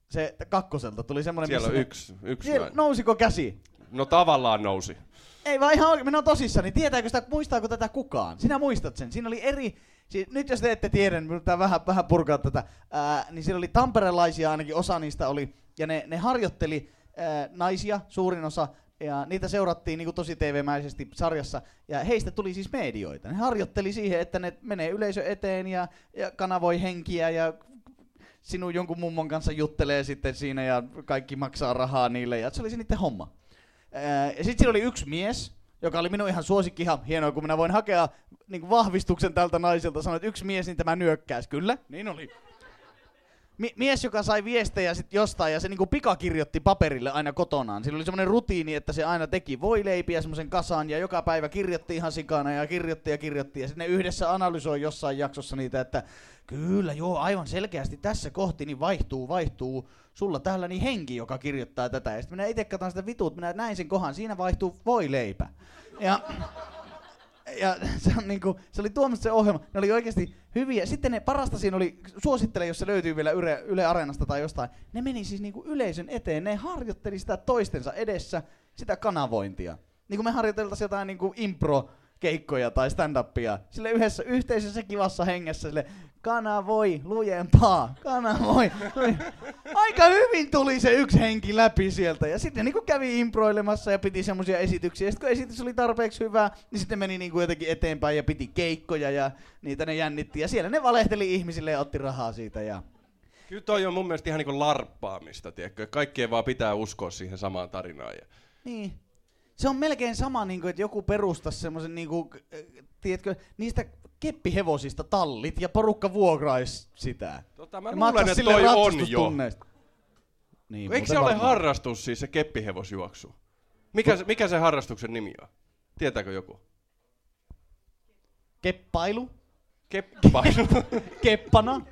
Se kakkoselta tuli semmoinen, Siellä on missä... yksi, yksi Siellä, nousiko käsi? No tavallaan nousi. Ei vaan ihan oikein, minä olen tosissani. Tietääkö sitä, muistaako tätä kukaan? Sinä muistat sen. Siinä oli eri, siis nyt jos te ette tiedä, niin pitää vähän, vähän purkaa tätä, ää, niin siellä oli tamperelaisia ainakin, osa niistä oli, ja ne, ne harjoitteli ää, naisia, suurin osa, ja niitä seurattiin niin tosi TV-mäisesti sarjassa, ja heistä tuli siis medioita. Ne harjoitteli siihen, että ne menee yleisö eteen ja, ja kanavoi henkiä ja sinun jonkun mummon kanssa juttelee sitten siinä ja kaikki maksaa rahaa niille ja se oli se niiden homma. Ää, Ja sitten siinä oli yksi mies, joka oli minun ihan suosikki, ihan hienoa, kun minä voin hakea niin vahvistuksen tältä naiselta. Sanoin, että yksi mies, niin tämä nyökkäisi. Kyllä, niin oli. Mi- mies, joka sai viestejä sit jostain ja se niinku pikakirjoitti paperille aina kotonaan. Sillä oli semmoinen rutiini, että se aina teki voileipiä semmoisen kasaan ja joka päivä kirjoitti ihan sikana ja kirjoitti ja kirjoitti. Ja sitten yhdessä analysoi jossain jaksossa niitä, että kyllä joo, aivan selkeästi tässä kohti niin vaihtuu, vaihtuu sulla täällä niin henki, joka kirjoittaa tätä. Ja sitten minä itse katson sitä vitut, minä näin sen kohan, siinä vaihtuu voileipä. Ja ja se, on niinku, se oli tuomassa se ohjelma, ne oli oikeasti hyviä. Sitten ne parasta siinä oli, suosittele jos se löytyy vielä Yle, Yle Areenasta tai jostain, ne meni siis niinku yleisön eteen, ne harjoitteli sitä toistensa edessä, sitä kanavointia. Niin kuin me harjoiteltaisiin jotain niinku impro keikkoja tai stand-upia. Sille yhdessä yhteisessä kivassa hengessä sille kanavoi lujempaa, kanavoi. Aika hyvin tuli se yksi henki läpi sieltä ja sitten niinku kävi improilemassa ja piti semmoisia esityksiä. Ja sitten kun esitys oli tarpeeksi hyvä, niin sitten meni niinku jotenkin eteenpäin ja piti keikkoja ja niitä ne jännitti. Ja siellä ne valehteli ihmisille ja otti rahaa siitä. Ja... Kyllä toi on mun mielestä ihan niinku larppaamista, tiedätkö? Kaikkien vaan pitää uskoa siihen samaan tarinaan. Ja... Niin. Se on melkein sama, niin kuin, että joku perustaisi semmoisen, niin kuin, tiedätkö, niistä keppihevosista tallit ja porukka vuokraisi sitä. Tota, mä Ja luulen, että toi on jo. Niin, Eikö se ole varmaan. harrastus siis se keppihevosjuoksu? Mikä, se- mikä se harrastuksen nimi on? Tietääkö joku? Keppailu? Keppailu. Keppana?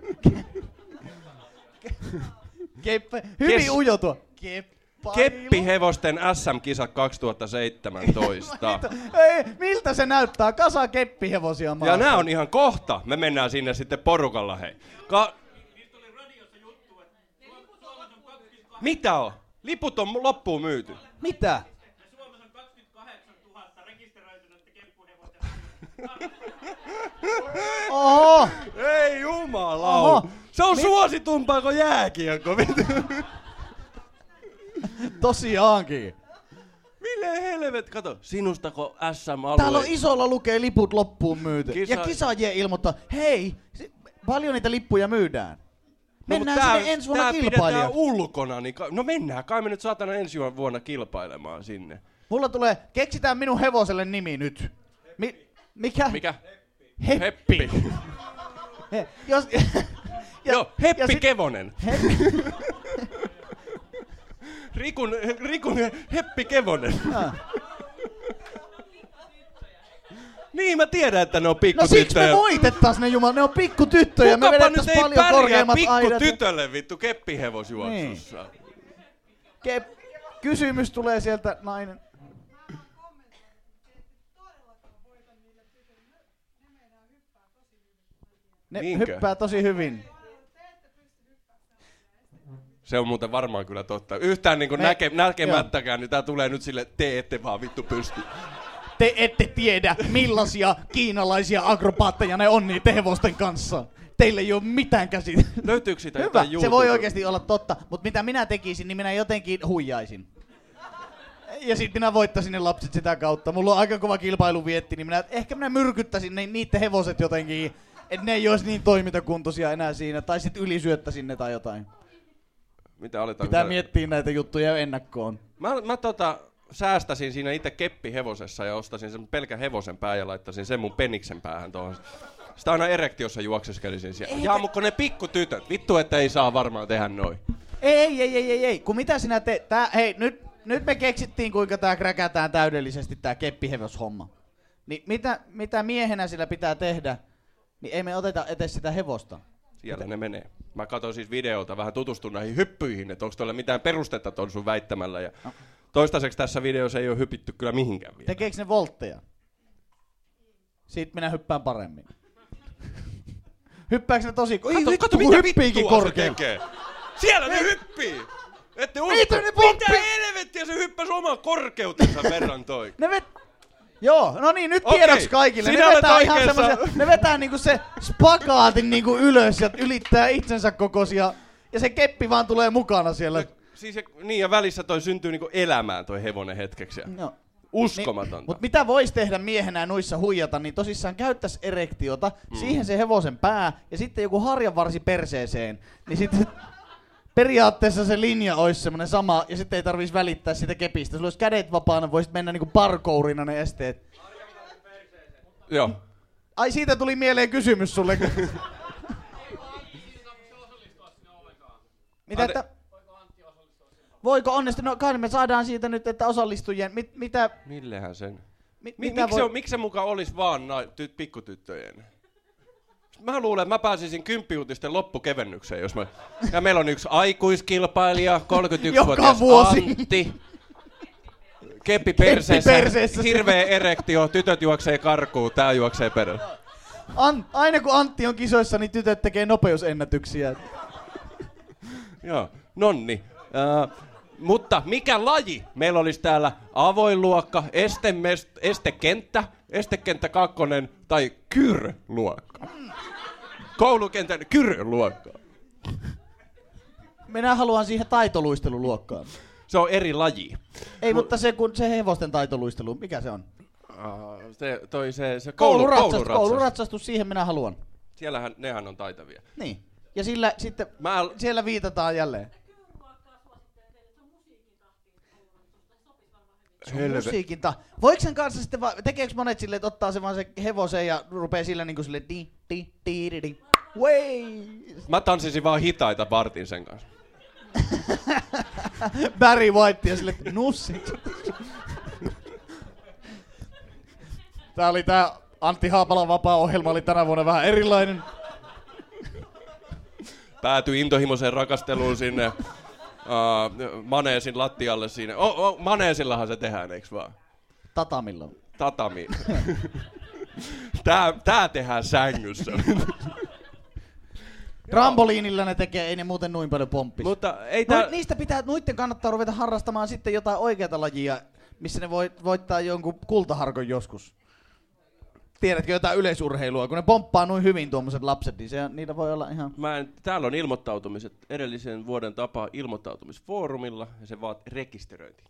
Keppe. Hyvin Kes- ujo tuo. Keppana. Keppihevosten SM-kisat 2017. Ei, miltä se näyttää? Kasa keppihevosia maassa. Ja nämä on ihan kohta. Me mennään sinne sitten porukalla, hei. Ka- Niistä oli radiossa juttu, että Suom- Suomessa on 28, Mitä on? Liput on loppuun myyty. Mitä? ja Suomessa on 28 000 rekisteröitynyttä keppuhevosta. Oho! Ei jumala. Oho. Se on suositumpaa kuin jääkiekko. Tosiaankin. Mille helvet, kato, sinustako SM-alue? Täällä on isolla lukee liput loppuun myyty. Kisa- Ja kisaajien ilmoittaa, hei, paljon niitä lippuja myydään. Mennään No, mut sinne ensi vuonna tää pidetään ulkona, niin ka- no mennään, kai me nyt saatana ensi vuonna kilpailemaan sinne. Mulla tulee, keksitään minun hevoselle nimi nyt. Mi- mikä? Mikä? Heppi. He, jos, ja, Joo, Heppi ja sit- Kevonen. Heppi. Rikun, Rikun Heppi Kevonen. Ah. Niin, mä tiedän, että ne on No siksi me pikkutyttöjä. voitettais ne jumala, ne on pikkutyttöjä, me Kukapa nyt vedettais ei paljon pärjää aidat. ja- pikkutytölle vittu keppihevosjuoksussa. Ke- kysymys tulee sieltä nainen. Ne Niinkö? hyppää tosi hyvin. Se on muuten varmaan kyllä totta. Yhtään niin Me- näke, näkemättäkään, niin tää tulee nyt sille, te ette vaan vittu pysty. Te ette tiedä, millaisia kiinalaisia akrobaatteja ne on niiden hevosten kanssa. Teillä ei ole mitään käsitystä. Löytyykö siitä Hyvä, jotain se voi oikeasti olla totta, mutta mitä minä tekisin, niin minä jotenkin huijaisin. Ja sitten minä voittaisin ne lapset sitä kautta. Mulla on aika kova kilpailuvietti, niin minä, ehkä minä myrkyttäisin ne, niiden hevoset jotenkin, että ne ei olisi niin toimintakuntoisia enää siinä, tai sitten ylisyöttäisin ne tai jotain. Mitä aletaan? Pitää miettiä näitä juttuja ennakkoon. Mä, mä tota, säästäsin siinä itse keppihevosessa ja ostasin sen pelkän hevosen pää ja laittaisin sen mun peniksen päähän tuohon. Sitä aina erektiossa juokseskelisin siellä. Jaa, mutta kun ne pikkutytöt, vittu, että ei saa varmaan tehdä noin. Ei, ei, ei, ei, ei. Kun mitä sinä teet? Tää, hei, nyt, nyt me keksittiin, kuinka tää kräkätään täydellisesti, tää keppihevoshomma. Niin mitä, mitä miehenä sillä pitää tehdä, niin ei me oteta etes sitä hevosta. Siellä ne menee. Mä katsoin siis videolta, vähän tutustun näihin hyppyihin, että onko tuolla mitään perustetta ton sun väittämällä. Ja toistaiseksi tässä videossa ei ole hypitty kyllä mihinkään vielä. Tekeekö ne voltteja? Siitä minä hyppään paremmin. Hyppääkö ne tosi... Kato, vittu, kato mitä hyppiikin tekee. Siellä ne hyppii! Ette usko. Mitä ne Mitä pomppii? helvettiä se hyppäsi oman korkeutensa verran toi. Ne vet... Joo, no niin, nyt tiedoksi kaikille. sinä Ne vetää ihan semmosia, ne vetää niinku se spagaatin niinku ylös ja ylittää itsensä kokoisia. Ja se keppi vaan tulee mukana siellä. Siis, ja- niin ja välissä toi syntyy niinku elämään toi hevonen hetkeksi. Joo. Uskomatonta. Mutta mitä voisi tehdä miehenä nuissa huijata, niin tosissaan käyttäisi erektiota, mm. siihen se hevosen pää ja sitten joku harjanvarsi perseeseen. Niin sitten periaatteessa se linja olisi semmoinen sama ja sitten ei tarvitsisi välittää sitä kepistä. Sulla olisi kädet vapaana, voisit mennä niinku parkourina ne esteet. Joo. Ai siitä tuli mieleen kysymys sulle. Mitä, että, Voiko Antti osallistua sinne? voiko onnistua? No kai me saadaan siitä nyt, että osallistujien, mit, mitä, Millehän sen? Mi- mitä miksi, voi... se, miksi se muka olisi vaan na- ty- pikkutyttöjen? Mä luulen, että mä pääsisin kymppiuutisten loppukevennykseen, jos mä... Ja meillä on yksi aikuiskilpailija, 31-vuotias vuosi. Antti. Keppi perseessä, perseessä. hirveä erektio, tytöt juoksee karkuun, tää juoksee perään. An, aina kun Antti on kisoissa, niin tytöt tekee nopeusennätyksiä. Joo, nonni. Uh, mutta mikä laji? Meillä olisi täällä avoin luokka, estemest, estekenttä, estekenttä kakkonen tai kyr-luokka. Koulukentän kyr-luokka. Minä haluan siihen taitoluisteluluokkaan. Se on eri laji. Ei, Mut- mutta se, kun se hevosten taitoluistelu, mikä se on? Uh, se, toi se, se koulu, Kouluratsastus, kouluratsastus. kouluratsastus, siihen minä haluan. Siellähän nehän on taitavia. Niin. Ja sillä sitten, Mä, siellä viitataan jälleen. Helve- Musiikin ta- Voiko sen kanssa sitten vaan, tekeekö monet silleen, että ottaa se vaan se hevosen ja rupee sillä niinku sille di, di, di, di, di. Way! mä tanssisin vaan hitaita Bartin sen kanssa. Barry White ja sille, nussit. Tää oli tää Antti Haapalan vapaa-ohjelma oli tänä vuonna vähän erilainen. Päätyi intohimoiseen rakasteluun sinne uh, maneesin lattialle siinä. Oh, oh, maneesillahan se tehdään, eiks vaan? Tatamilla. Tatami. tää, tää tehdään sängyssä. Trampoliinilla ne tekee, ei ne muuten noin paljon pomppis. Mutta ei tää... niistä pitää, noitten kannattaa ruveta harrastamaan sitten jotain oikeata lajia, missä ne voi, voittaa jonkun kultaharkon joskus. Tiedätkö jotain yleisurheilua, kun ne pomppaa noin hyvin tuommoiset lapset, niin se, niitä voi olla ihan... Mä en, täällä on ilmoittautumiset edellisen vuoden tapa ilmoittautumisfoorumilla ja se vaatii rekisteröinti.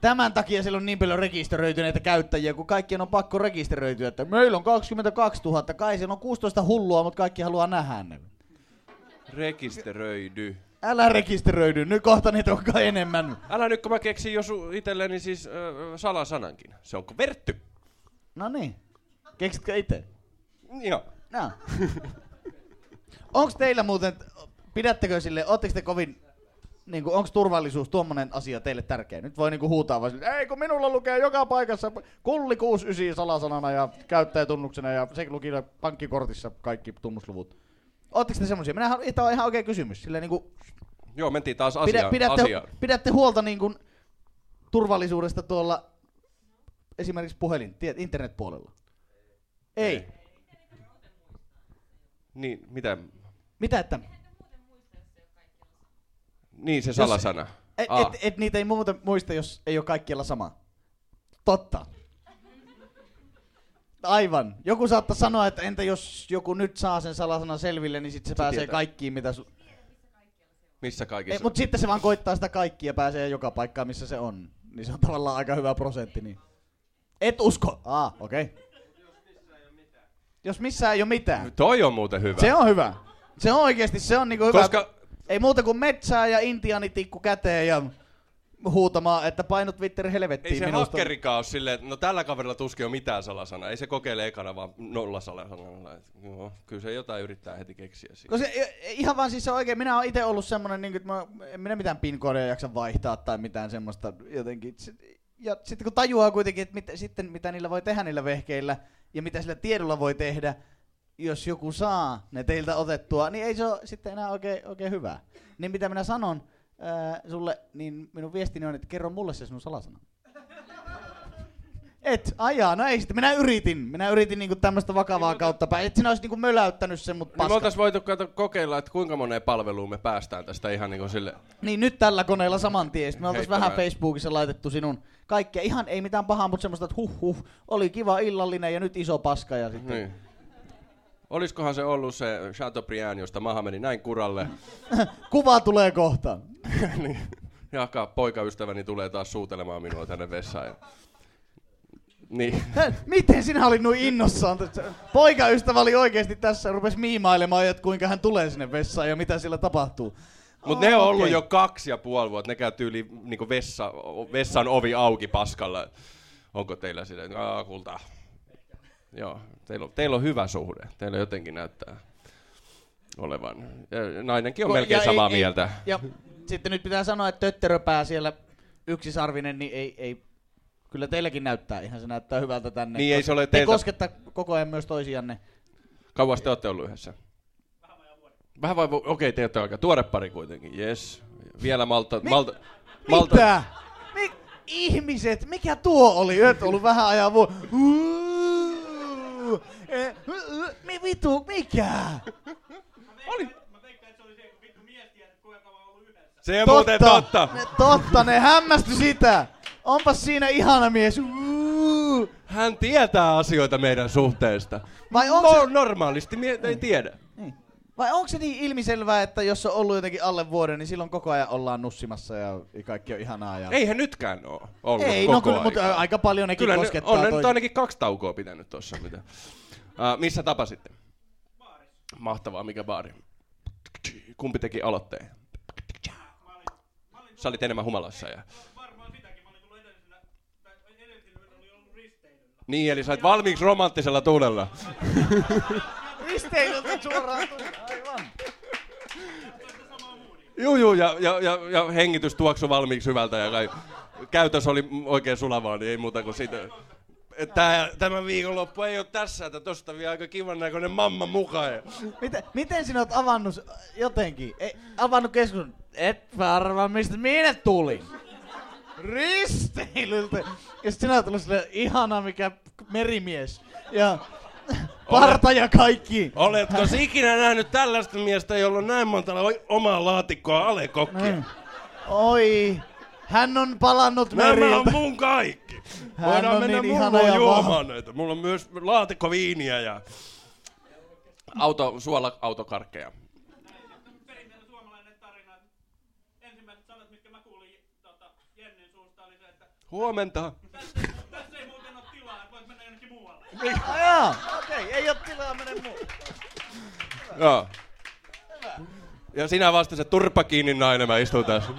Tämän takia siellä on niin paljon rekisteröityneitä käyttäjiä, kun kaikkien on pakko rekisteröityä, että meillä on 22 000, kai siellä on 16 hullua, mutta kaikki haluaa nähdä ne. Rekisteröidy. Älä rekisteröidy, nyt kohta niitä on kai enemmän. Älä nyt kun mä keksin jo su- itselleni siis äh, salasanankin. Se onko Vertty? No niin, keksitkö itse? Joo. No. Onks teillä muuten, pidättekö sille, ootteko te kovin, niin onko turvallisuus tuommoinen asia teille tärkeä? Nyt voi niinku huutaa vaan sille, ei kun minulla lukee joka paikassa kulli 69 salasanana ja käyttäjätunnuksena ja se luki pankkikortissa kaikki tunnusluvut. Ootteko te semmoisia? Minä tämä on ihan oikea kysymys. Silleen niinku, Joo, mentiin taas pidä, asiaan. pidätte, asiaan. pidätte huolta niinku turvallisuudesta tuolla esimerkiksi puhelin, tiet, internetpuolella? Ei. Ei. Niin, mitä? Mitä että? Niin, se salasana. Et, Aa. et, et niitä ei muuten muista, jos ei ole kaikkialla sama. Totta. Aivan. Joku saattaa sanoa, että entä jos joku nyt saa sen salasanan selville, niin sitten se, Se pääsee tietää. kaikkiin, mitä su... Missä Ei, kaikissa? mutta sitten se vaan koittaa sitä kaikkia ja pääsee joka paikkaan, missä se on. Niin se on tavallaan aika hyvä prosentti. Niin. Et usko. Aa, okei. Okay. Jos missään ei ole mitään. Toi on muuten hyvä. Se on hyvä. Se on oikeesti, se on niinku hyvä. Koska Ei muuta kuin metsää ja intiaanitikku käteen ja huutamaan, että painut Twitter helvettiin ei se minusta. hakkerikaan ole silleen, että no tällä kaverilla tuskin on mitään salasanaa. Ei se kokeile ekana vaan nolla salasanalla. Et Joo, kyllä se jotain yrittää heti keksiä siitä. Koska i- ihan vaan siis se oikein, minä olen itse ollut semmonen, niin että mä, en minä mitään pinkoodia jaksa vaihtaa tai mitään semmoista jotenkin. Ja sitten kun tajuaa kuitenkin, että mit, sitten mitä niillä voi tehdä niillä vehkeillä ja mitä sillä tiedolla voi tehdä, jos joku saa ne teiltä otettua, niin ei se ole sitten enää oikein, oikein hyvä. Niin mitä minä sanon ää, sulle, niin minun viestini on, että kerro mulle se sinun salasana. Et, ajaa, no ei sitten, minä yritin. Minä yritin niinku tämmöistä vakavaa kautta päin. Et sinä olisi niinku möläyttänyt sen, mutta Niin me paska. oltais voitu kato, kokeilla, että kuinka moneen palveluun me päästään tästä ihan niin kuin sille. Niin nyt tällä koneella saman tien. Sitten me oltais vähän Facebookissa laitettu sinun kaikkea. Ihan ei mitään pahaa, mutta semmoista, että huh huh, oli kiva illallinen ja nyt iso paska. Ja sitten... Niin. Olisikohan se ollut se Chateaubriand, josta maha meni näin kuralle. Kuva tulee kohta. niin. Jaka, poikaystäväni tulee taas suutelemaan minua tänne vessaan. Ja... Niin. Miten sinä olit noin innossaan? Poikaystävä oli oikeasti tässä ja rupesi miimailemaan, että kuinka hän tulee sinne vessaan ja mitä siellä tapahtuu. Mutta ne on ollut okei. jo kaksi ja puoli vuotta. Ne käy tyyli niinku vessa, vessan ovi auki paskalla. Onko teillä sille, Aa, kulta. Joo, teillä on, teillä on hyvä suhde. Teillä jotenkin näyttää olevan. Ja nainenkin on Ko- melkein ja samaa ei- mieltä. Ei, ja sitten nyt pitää sanoa, että tötteröpää siellä yksisarvinen, niin ei, ei, kyllä teilläkin näyttää. Ihan se näyttää hyvältä tänne. Niin, ei se ole Te teiltä- koskettaa koko ajan myös toisianne. Kauas te olette ollut yhdessä? Vähän vai, okei, okay, te olette aika tuore pari kuitenkin, yes. Vielä malta, Mi- malta, malta, Mitä? Mi- ihmiset, mikä tuo oli? Et ollut vähän ajan vu... Eh, Mi vitu, mikä? Oli. Mä veikkaan, että se oli se, kun vittu mies tiedät, kuinka kauan on ollut yhdessä. Se on muuten totta. Ne, totta, ne hämmästy sitä. Onpas siinä ihana mies. Uh. Hän tietää asioita meidän suhteesta. Vai onko no, se, normaalisti mie- ei tiedä. niin. Vai onko se niin ilmiselvää, että jos on ollut jotenkin alle vuoden, niin silloin koko ajan ollaan nussimassa ja kaikki on ihanaa? Ja... Eihän nytkään oo ollut Ei koko no kyllä, aika. mutta aika paljon nekin Kyllä ne, koskettaa on ne nyt ainakin kaksi taukoa pitänyt tossa. Mitä. Uh, missä tapasitte? Mahtavaa, mikä baari? Kumpi teki aloitteen? Sä olit enemmän humalassa. Ja... Varmaan sitäkin, mä olin tullut edellisellä, tai edellisellä yöllä oli ollut risteilyllä. Niin, eli sä olit valmiiksi romanttisella tuulella. Risteilyltä suoraan aivan. Juu, juu, ja, ja, ja, ja hengitys tuoksu valmiiksi hyvältä ja kai, käytös oli oikein sulavaa, niin ei muuta kuin siitä Tää, tämä viikonloppu ei ole tässä, että tosta vie aika kivan näköinen mamma mukaan. Miten, miten sinä oot avannut jotenkin? Ei, avannut keskustelun. Et arvaa, mistä minä tulin. Risteilyltä. Ja sit sinä oot tullut silleen, ihana mikä merimies. Ja parta ja kaikki. Oletko ikinä nähnyt tällaista miestä, jolla on näin monta omaa laatikkoa alekokkia? Niin. Oi, hän on palannut Nämä on meriltä. mun kaikki. Hän Voidaan on mennä niin mun ihana luo ja juomaan näitä. Mulla on myös laatikko viiniä ja auto, suola-autokarkkeja. perinteinen suomalainen tarina. Ensimmäiset sanat, mitkä mä kuulin tota, Jennin suusta, oli se, että Huomenta. tässä, tässä ei muuten ole tilaa, voit mennä jonnekin muualle. Ajaa, okei, ei oo tilaa mene muu. Joo. Ja sinä vasta se turpa kiinni nainen, mä istun tässä.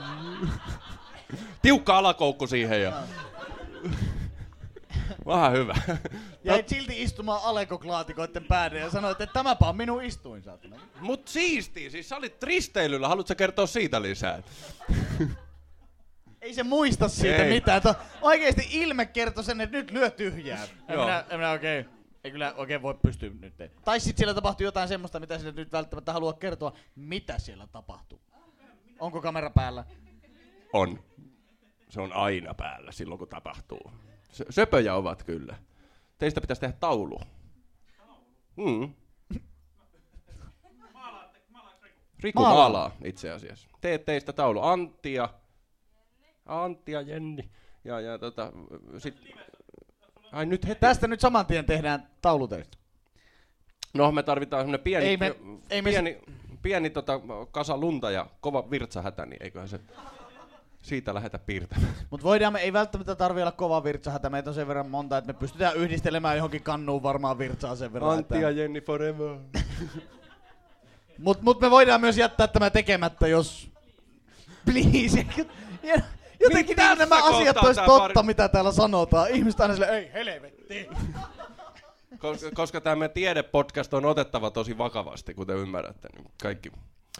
Tiukka alakoukku siihen ja... Vähän hyvä. Jäit silti istumaan alekoklaatikoiden päälle ja sanoit, että tämäpä on minun istuin, saatana. Mut siistiä, siis sä olit risteilyllä, haluatko kertoa siitä lisää? Ei se muista siitä Ei. mitään. To, oikeesti ilme kertoi sen, että nyt lyö tyhjää. En Joo. minä, en minä oikein, ei kyllä oikein voi pystyä nyt. Tai sit siellä tapahtui jotain semmoista, mitä sinä nyt välttämättä halua kertoa, mitä siellä tapahtuu. Onko kamera päällä? On. Se on aina päällä silloin, kun tapahtuu. Sö- Söpöjä ovat kyllä. Teistä pitäisi tehdä taulu. Mm. Riku. Maalaa itse asiassa. Teet teistä taulu. Antti ja... Antti ja Jenni. Ja, ja tota, sit... Ai nyt heti. Tästä nyt saman tien tehdään tauluteista. No me tarvitaan semmonen pieni, Ei me- ei me- pieni, pieni tota, kasa lunta ja kova virtsahätä, niin eiköhän se siitä lähetä piirtämään. Mutta voidaan, me ei välttämättä tarvi olla kova virtsahätä, meitä on sen verran monta, että me pystytään yhdistelemään johonkin kannuun varmaan virtsaa sen verran. Antti ja. Jenni forever. Mut, mut me voidaan myös jättää tämä tekemättä, jos... Please. Jotenkin Niin, nämä asiat olisi tää totta, pari- mitä täällä sanotaan. Ihmiset aina silleen, ei helvetti. Koska, koska tämä tiedepodcast on otettava tosi vakavasti, kuten ymmärrätte. Niin kaikki.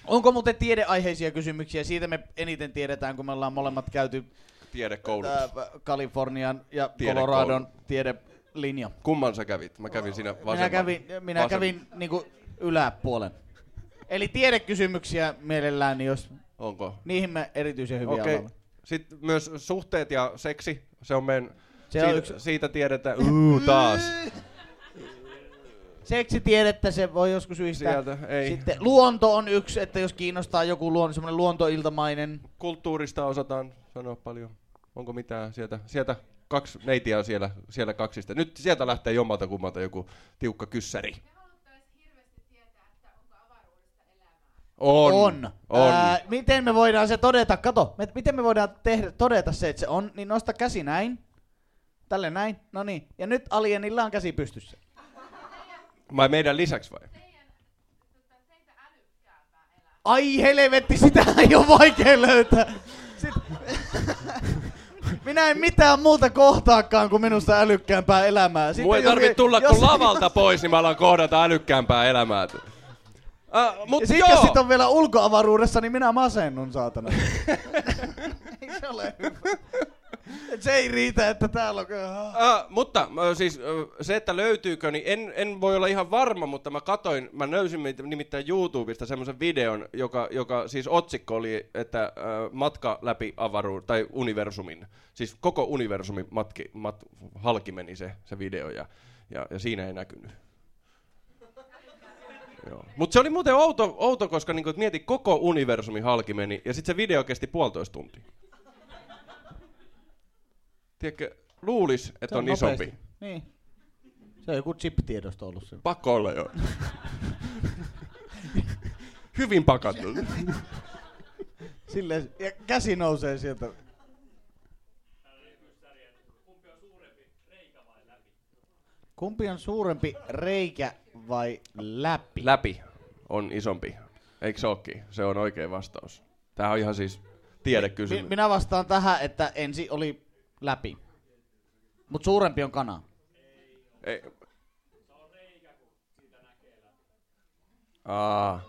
Onko muuten tiedeaiheisia kysymyksiä? Siitä me eniten tiedetään, kun me ollaan molemmat käyty Tiedekoulut. ää, Kalifornian ja Tiedekoulu. Coloradon tiedelinja. Kumman sä kävit? Mä kävin siinä vasemman. Minä kävin, minä vasem- kävin niinku yläpuolen. Eli tiedekysymyksiä mielellään, niin jos Onko? niihin me erityisen hyviä Okei. olemme. Sitten myös suhteet ja seksi. Se on meidän... Se siitä, on yksi- siitä tiedetään. Uu, taas. Seksitiedettä se voi joskus yhdistää. Sieltä, ei. Sitten luonto on yksi, että jos kiinnostaa joku luonto, semmoinen luontoiltamainen. Kulttuurista osataan sanoa paljon. Onko mitään sieltä? Sieltä kaksi neitiä on siellä, siellä kaksista. Nyt sieltä lähtee jommalta kummalta joku tiukka kyssäri. On. On. on. Ää, miten me voidaan se todeta? Kato, me, miten me voidaan tehdä, todeta se, että se on, niin nosta käsi näin. Tälle näin. No niin. Ja nyt alienilla on käsi pystyssä. Vai meidän lisäksi vai? Ai helvetti, sitä ei ole vaikea löytää. Minä en mitään muuta kohtaakaan kuin minusta älykkäämpää elämää. Sitten Mua ei tarvitse tulla jos- kun lavalta pois, niin mä alan kohdata älykkäämpää elämää. Uh, Ja mut sit joo, jos sit on vielä ulkoavaruudessa, niin minä masennun, saatana. ei se ole hyvä. Se ei riitä, että täällä on... Uh, mutta uh, siis uh, se, että löytyykö, niin en, en voi olla ihan varma, mutta mä katoin, mä löysin mit- nimittäin YouTubesta semmoisen videon, joka, joka siis otsikko oli, että uh, matka läpi avaruuden, tai universumin, siis koko universumin matki, mat, halki meni se, se video, ja, ja, ja siinä ei näkynyt. Mutta se oli muuten outo, outo koska niinku, et mieti, koko universumin halki meni, ja sitten se video kesti puolitoista tuntia. Tiedätkö, luulis, että on, nopeasti. isompi. Niin. Se on joku chip-tiedosto ollut se. Pakko olla joo. Hyvin pakattu. Silleen, ja käsi nousee sieltä. Kumpi on suurempi, reikä vai läpi? Läpi on isompi. Eikö se ookin? Se on oikea vastaus. Tää on ihan siis tiedekysymys. Mi- minä vastaan tähän, että ensi oli läpi. Mut suurempi on kana. Ei. Aa.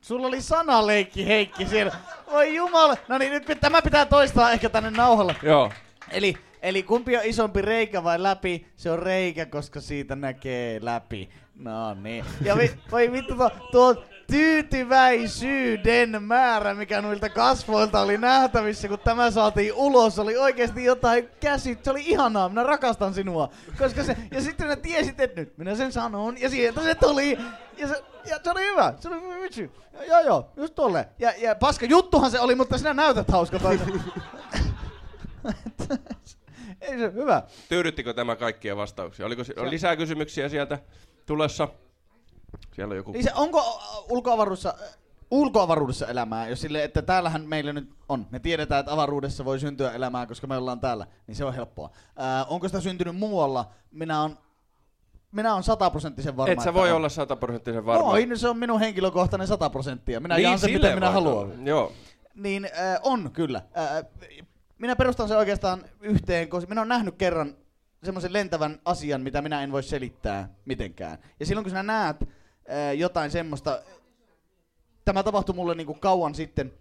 Sulla oli sanaleikki Heikki siellä. Oi jumala. No niin, nyt tämä pitää toistaa ehkä tänne nauhalle. Joo. Eli, Eli kumpi on isompi reikä vai läpi? Se on reikä, koska siitä näkee läpi. No niin. Ja vi, voi vittu tuo, tuo tyytyväisyyden määrä, mikä noilta kasvoilta oli nähtävissä, kun tämä saatiin ulos, oli oikeasti jotain käsit. Se oli ihanaa, minä rakastan sinua. Koska se, ja sitten minä tiesit, että nyt minä sen sanon, ja sieltä se tuli. Ja se, ja se oli hyvä, se oli vitsi. Joo joo, just tolle. Ja, ja paska juttuhan se oli, mutta sinä näytät hauska Ei se, hyvä. Tyydyttikö tämä kaikkia vastauksia? Oliko on lisää kysymyksiä sieltä tulessa? Siellä on joku... Niin se, onko äh, ulkoavaruudessa, äh, ulkoavaruudessa elämää, jos sille, että täällähän meillä nyt on. Me tiedetään, että avaruudessa voi syntyä elämää, koska me ollaan täällä, niin se on helppoa. Äh, onko sitä syntynyt muualla? Minä on minä on sataprosenttisen varma. Et sä voi on. olla sataprosenttisen varma. Noin, se on minun henkilökohtainen sata prosenttia. Minä niin, jaan sen, mitä minä haluan. Joo. Niin äh, on kyllä. Äh, minä perustan sen oikeastaan yhteen, koska minä olen nähnyt kerran semmoisen lentävän asian, mitä minä en voi selittää mitenkään. Ja silloin kun sinä näet äh, jotain semmoista, tämä tapahtui mulle niinku kauan sitten,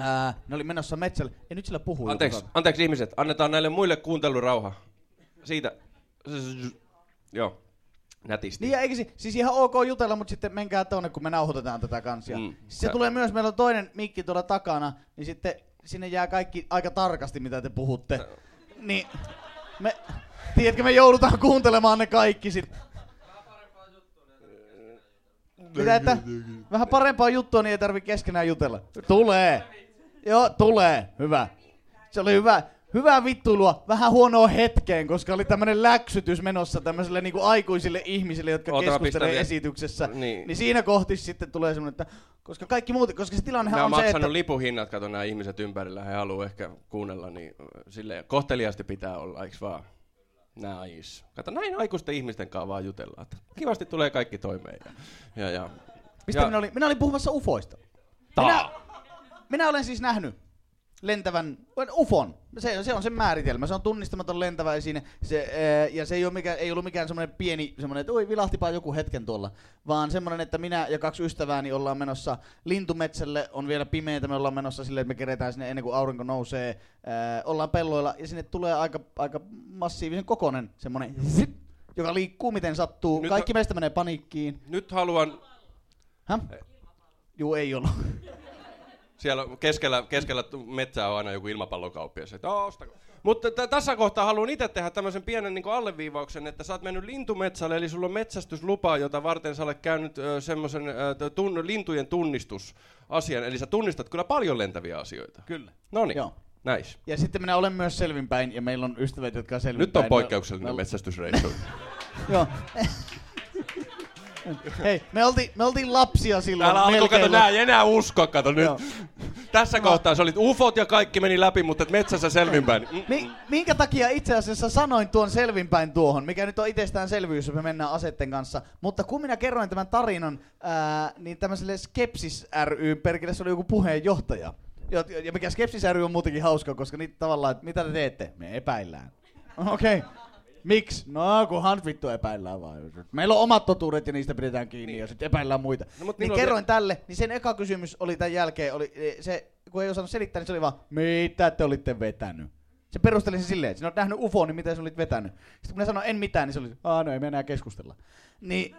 äh, ne oli menossa metsälle, ja nyt sillä puhuu. Anteeksi, joku. anteeksi ihmiset, annetaan näille muille kuuntelurauha. Siitä. Joo. Nätisti. Niin ja eikö si- siis ihan ok jutella, mutta sitten menkää tonne, kun me nauhoitetaan tätä kansia. Mm. Se Sä- tulee myös, meillä on toinen mikki tuolla takana, niin sitten sinne jää kaikki aika tarkasti, mitä te puhutte. Niin me, tiedätkö, me joudutaan kuuntelemaan ne kaikki sit. Mitä, että vähän parempaa juttua, niin ei tarvi keskenään jutella. Tulee. Joo, tulee. Hyvä. Se oli hyvä. Hyvää vittuilua, vähän huonoa hetkeen, koska oli tämmönen läksytys menossa tämmöisille niinku aikuisille ihmisille, jotka Oota, mä pistän keskustelee esityksessä. Niin. Niin. siinä kohti sitten tulee semmoinen, että koska kaikki muut, koska se tilannehan Nämä on on se, että... lipuhinnat, kato nämä ihmiset ympärillä, he haluaa ehkä kuunnella, niin silleen kohteliaasti pitää olla, eiks vaan? Nice. Kato, näin aikuisten ihmisten kanssa vaan jutellaan. Kivasti tulee kaikki toimeen. Ja, ja, ja. Mistä ja, minä olin? Minä olin puhumassa ufoista. Minä, minä olen siis nähnyt lentävän ufon. Se, se on sen määritelmä. Se on tunnistamaton lentävä esine. Se, ää, ja se ei, ole mikä, ei ollut mikään semmoinen pieni, semmoinen, että oi vilahtipa joku hetken tuolla. Vaan semmoinen, että minä ja kaksi ystävääni ollaan menossa lintumetsälle. On vielä pimeitä, me ollaan menossa silleen, että me keretään sinne ennen kuin aurinko nousee. Ää, ollaan pelloilla ja sinne tulee aika, aika massiivisen kokonen semmoinen zip, joka liikkuu miten sattuu. Nyt Kaikki on- meistä menee paniikkiin. Nyt haluan, Häh? Juu, ei ollut. Siellä keskellä, keskellä metsää on aina joku ilmapallokauppias, että "Oo, ostako. Mutta t- tässä kohtaa haluan itse tehdä tämmöisen pienen niin alleviivauksen, että sä oot mennyt lintumetsälle, eli sulla on metsästyslupa, jota varten sä olet käynyt ö, semmoisen tun, lintujen tunnistusasian, eli sä tunnistat kyllä paljon lentäviä asioita. Kyllä. No niin, Joo. näis. Ja sitten minä olen myös selvinpäin, ja meillä on ystävät, jotka on selvinpäin. Nyt on poikkeuksellinen me- metsästysreissu. Joo. Hei, me oltiin, me oltiin lapsia silloin. Täällä alkoi, kato, nää ei enää usko, kato nyt. Joo. Tässä kohtaa se olit ufot ja kaikki meni läpi, mutta et metsässä selvinpäin. Mi- minkä takia itse asiassa sanoin tuon selvinpäin tuohon, mikä nyt on itsestäänselvyys, jos me mennään asetten kanssa. Mutta kun minä kerroin tämän tarinan, ää, niin tämmöiselle Skepsis ry, perkele se oli joku puheenjohtaja. Ja, ja mikä Skepsis ry on muutenkin hauska, koska niitä tavallaan, että mitä te teette? Me epäillään. Okei. Okay. Miksi? No, kunhan vittu epäillään vaan. Meillä on omat totuudet ja niistä pidetään kiinni niin. ja sitten epäillään muita. No, No, niin kerroin tälle, niin sen eka kysymys oli tämän jälkeen, oli eh, se, kun ei osannut selittää, niin se oli vaan, mitä te olitte vetänyt? Se perusteli sen silleen, että sinä olet nähnyt UFO, niin mitä sä olit vetänyt? Sitten kun minä sanoin en mitään, niin se oli, aah no ei me enää keskustella. Niin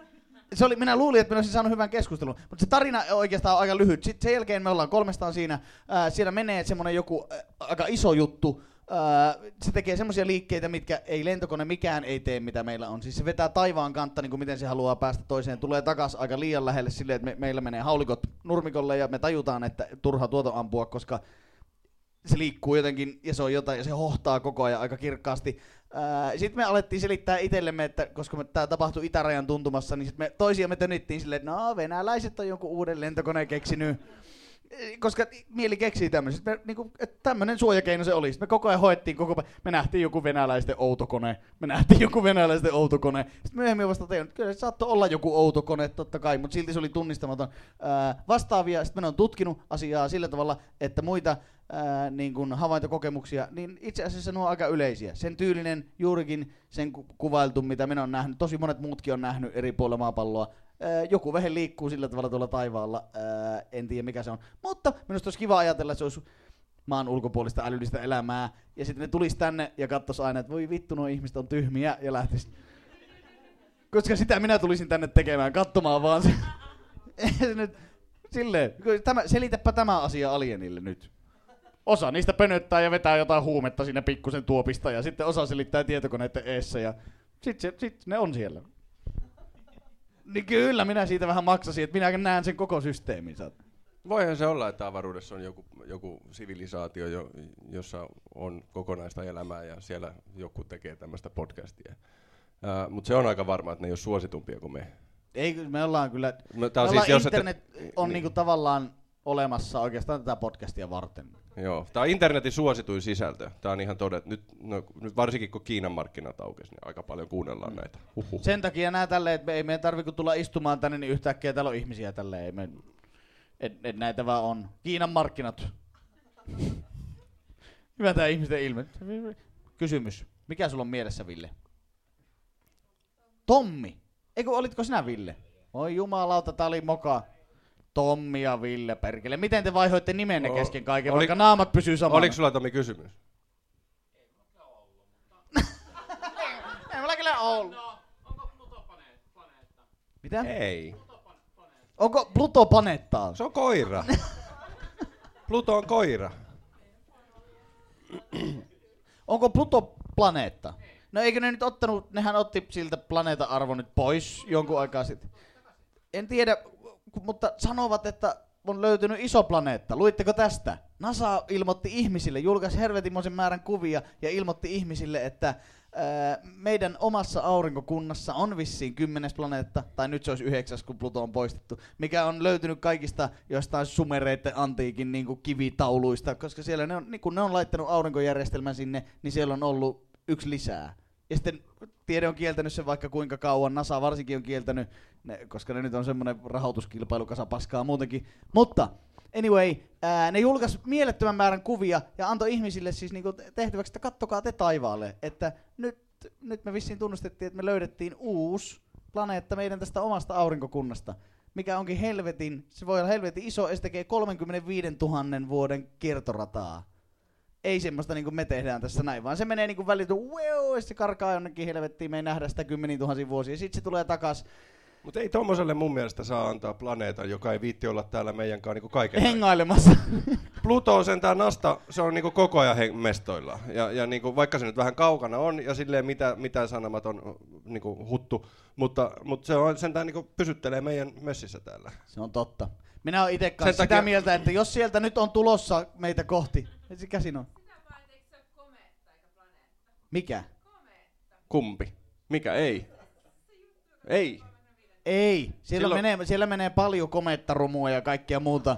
se oli, minä luulin, että minä olisin saanut hyvän keskustelun, mutta se tarina oikeastaan on aika lyhyt. Sitten sen jälkeen me ollaan kolmestaan siinä, ää, siellä menee semmoinen joku ää, aika iso juttu, ää, se tekee semmoisia liikkeitä, mitkä ei lentokone mikään ei tee, mitä meillä on. Siis se vetää taivaan kantta, niin kuin miten se haluaa päästä toiseen, tulee takas aika liian lähelle silleen, että me, meillä menee haulikot nurmikolle ja me tajutaan, että turha tuota ampua, koska se liikkuu jotenkin ja se on jotain ja se hohtaa koko ajan aika kirkkaasti. Sitten me alettiin selittää itsellemme, että koska tämä tapahtui itärajan tuntumassa, niin sit me toisia me tönittiin silleen, että no venäläiset on jonkun uuden lentokoneen keksinyt. Koska mieli keksii tämmöiset, me, niinku, että tämmöinen suojakeino se oli. Me koko ajan hoettiin koko pa- me nähtiin joku venäläisten outokone, me nähtiin joku venäläisten outokone. Sitten myöhemmin vasta tajunnut, että kyllä se saattoi olla joku outokone totta kai, mutta silti se oli tunnistamaton. Ää, vastaavia, sitten me on tutkinut asiaa sillä tavalla, että muita ää, niin kuin havaintokokemuksia, niin itse asiassa nuo on aika yleisiä. Sen tyylinen juurikin sen ku- kuvailtu, mitä minä olen nähnyt, tosi monet muutkin on nähnyt eri puolilla maapalloa. Ää, joku vehe liikkuu sillä tavalla tuolla taivaalla, ää, en tiedä mikä se on. Mutta minusta olisi kiva ajatella, että se olisi maan ulkopuolista älyllistä elämää. Ja sitten ne tulisi tänne ja katsois aina, että voi vittu, nuo ihmiset on tyhmiä ja lähtis. Koska sitä minä tulisin tänne tekemään, katsomaan vaan se. silleen, tämä, selitäpä tämä asia alienille nyt. Osa niistä pönöttää ja vetää jotain huumetta sinne pikkusen tuopista ja sitten osa selittää tietokoneiden eessä ja sitten sit ne on siellä. Niin kyllä minä siitä vähän maksasin, että minä näen sen koko systeemin. Voihan se olla, että avaruudessa on joku, joku sivilisaatio, jo, jossa on kokonaista elämää ja siellä joku tekee tämmöistä podcastia. Uh, Mutta se on aika varma, että ne ei ole suositumpia kuin me. Ei, me ollaan kyllä, No, me ollaan jos internet ette- on niin. niinku tavallaan olemassa oikeastaan tätä podcastia varten. Joo, tämä on internetin suosituin sisältö. Tämä on ihan todettu. Nyt, no, nyt varsinkin kun Kiinan markkinat aukesi, niin aika paljon kuunnellaan näitä. Huhhuh. Sen takia nää tälleen, että me ei meidän tarvi kun tulla istumaan tänne, niin yhtäkkiä täällä on ihmisiä tälleen. Ei me, et, et näitä vaan on. Kiinan markkinat. Hyvä tää ihmisten ilme. Kysymys. Mikä sulla on mielessä, Ville? Tommi. Eikö olitko sinä Ville? Oi jumalauta, tää oli moka. Tommi ja Ville, perkele. Miten te vaihoitte nimenne O- kesken kaiken, oli- vaikka naamat pysyy samana? Oliko sulla Tomi kysymys? Ei mulla kyllä ollut. No, onko Pluto planeet- planeetta? Mitä? Ei. Onko Pluto planeettaa? Se on koira. Pluto on koira. Onko Pluto planeetta? No eikö ne nyt ottanut, nehän otti siltä planeetan arvo nyt pois jonkun aikaa sitten. En tiedä, mutta sanovat, että on löytynyt iso planeetta. Luitteko tästä? NASA ilmoitti ihmisille, julkaisi hervetimoisen määrän kuvia ja ilmoitti ihmisille, että meidän omassa aurinkokunnassa on vissiin kymmenes planeetta, tai nyt se olisi yhdeksäs, kun Pluto on poistettu, mikä on löytynyt kaikista jostain sumereiden antiikin niin kuin kivitauluista, koska siellä ne on, niin kun ne on laittanut aurinkojärjestelmän sinne, niin siellä on ollut yksi lisää. Ja sitten tiede on kieltänyt sen vaikka kuinka kauan, NASA varsinkin on kieltänyt, ne, koska ne nyt on semmoinen rahoituskilpailu paskaa muutenkin. Mutta anyway, ää, ne julkaisi mielettömän määrän kuvia ja antoi ihmisille siis niinku tehtäväksi, että kattokaa te taivaalle, että nyt, nyt me vissiin tunnustettiin, että me löydettiin uusi planeetta meidän tästä omasta aurinkokunnasta, mikä onkin helvetin, se voi olla helvetin iso ja se tekee 35 000 vuoden kiertorataa ei semmoista niin kuin me tehdään tässä näin, vaan se menee niin kuin välitön, wow, ja se karkaa jonnekin helvettiin, me ei nähdä sitä kymmeniä tuhansia vuosia, ja sitten se tulee takas Mutta ei tommoselle mun mielestä saa antaa planeetan, joka ei viitti olla täällä meidän kanssa niinku kaiken hengailemassa. Pluto on sentään nasta, se on niinku koko ajan he- mestoilla. Ja, ja niinku, vaikka se nyt vähän kaukana on ja silleen mitä, mitä sanomaton niinku, huttu, mutta, mutta se on sentään niinku, pysyttelee meidän messissä täällä. se on totta. Minä olen itse kanssa sitä takia- mieltä, että jos sieltä nyt on tulossa meitä kohti, se käsin on. Mikä? Kumpi? Mikä? Ei. Ei. Ei, siellä, Silloin- menee, siellä menee paljon komettarumua ja kaikkea muuta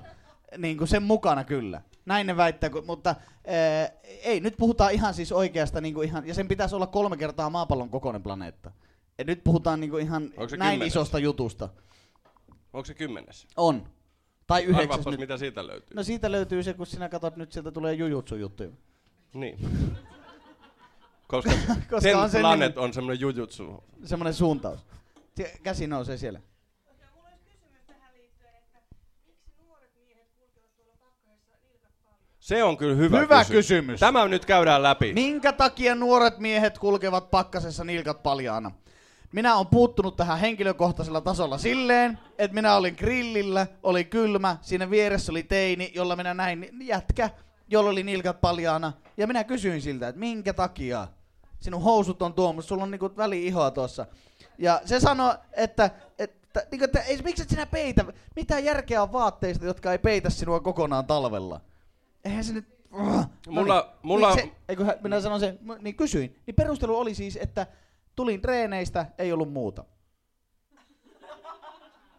niin kuin sen mukana kyllä. Näin ne väittää, mutta ää, ei, nyt puhutaan ihan siis oikeasta, niin kuin ihan, ja sen pitäisi olla kolme kertaa maapallon kokoinen planeetta. Et nyt puhutaan niin kuin ihan näin kymmenes? isosta jutusta. Onko se kymmenes? On. Tai yhdeksäs Arvaapas, nyt. mitä siitä löytyy. No siitä löytyy se, kun sinä katsot nyt sieltä tulee jujutsu-juttuja. Niin. Koska, Koska Ten on se Planet nimi. on semmoinen jujutsu. Semmoinen suuntaus. Käsi nousee siellä. Ja mulla olisi kysymys tähän liittyen, että miksi nuoret miehet kulkevat tuolla pakkasessa nilkat paljon? Se on kyllä hyvä, Hyvä kysymys. Tämä nyt käydään läpi. Minkä takia nuoret miehet kulkevat pakkasessa nilkat paljaana? Minä olen puuttunut tähän henkilökohtaisella tasolla silleen, että minä olin grillillä, oli kylmä, siinä vieressä oli teini, jolla minä näin jätkä, jolla oli nilkat paljaana. Ja minä kysyin siltä, että minkä takia sinun housut on tuomassa, sulla on niinku väli-ihoa tuossa. Ja se sanoi, että, että, niinku, että ei, miksi et sinä peitä, mitä järkeä on vaatteista, jotka ei peitä sinua kokonaan talvella? Eihän se nyt... Uh, Mulla- mulla- Se, eikö, hän- minä sanon sen, niin kysyin. Niin perustelu oli siis, että tulin treeneistä, ei ollut muuta.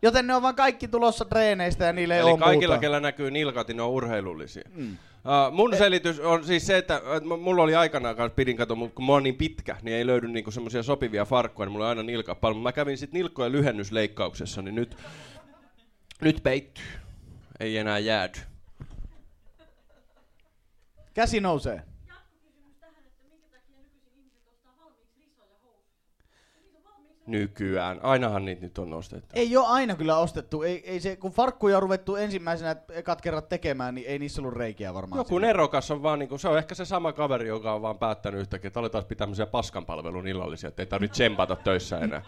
Joten ne on vaan kaikki tulossa treeneistä ja niille ei Eli ole kaikilla, muuta. kellä näkyy nilkat, niin ne on urheilullisia. Mm. Uh, mun selitys on siis se, että että mulla oli aikanaan kanssa pidin kato, mutta kun mä oon niin pitkä, niin ei löydy niinku semmoisia sopivia farkkuja, niin mulla on aina nilkat paljon. Mä kävin sitten nilkkojen lyhennysleikkauksessa, niin nyt, nyt peittyy. Ei enää jäädy. Käsi nousee. Jatkokysymys tähän, että minkä takia nykyisin ihmiset ostaa valmiiksi isoja housuja? Ja niitä on valmiiksi nykyään. Ainahan niitä nyt on nostettu. Ei ole aina kyllä ostettu. Ei, ei se, kun farkkuja on ruvettu ensimmäisenä ekat kerrat tekemään, niin ei niissä ollut reikiä varmaan. Joku nerokas on vaan niinku, se on ehkä se sama kaveri, joka on vaan päättänyt yhtäkkiä, että aletaan pitää tämmöisiä paskanpalvelun illallisia, että ei tarvitse tsempata töissä enää.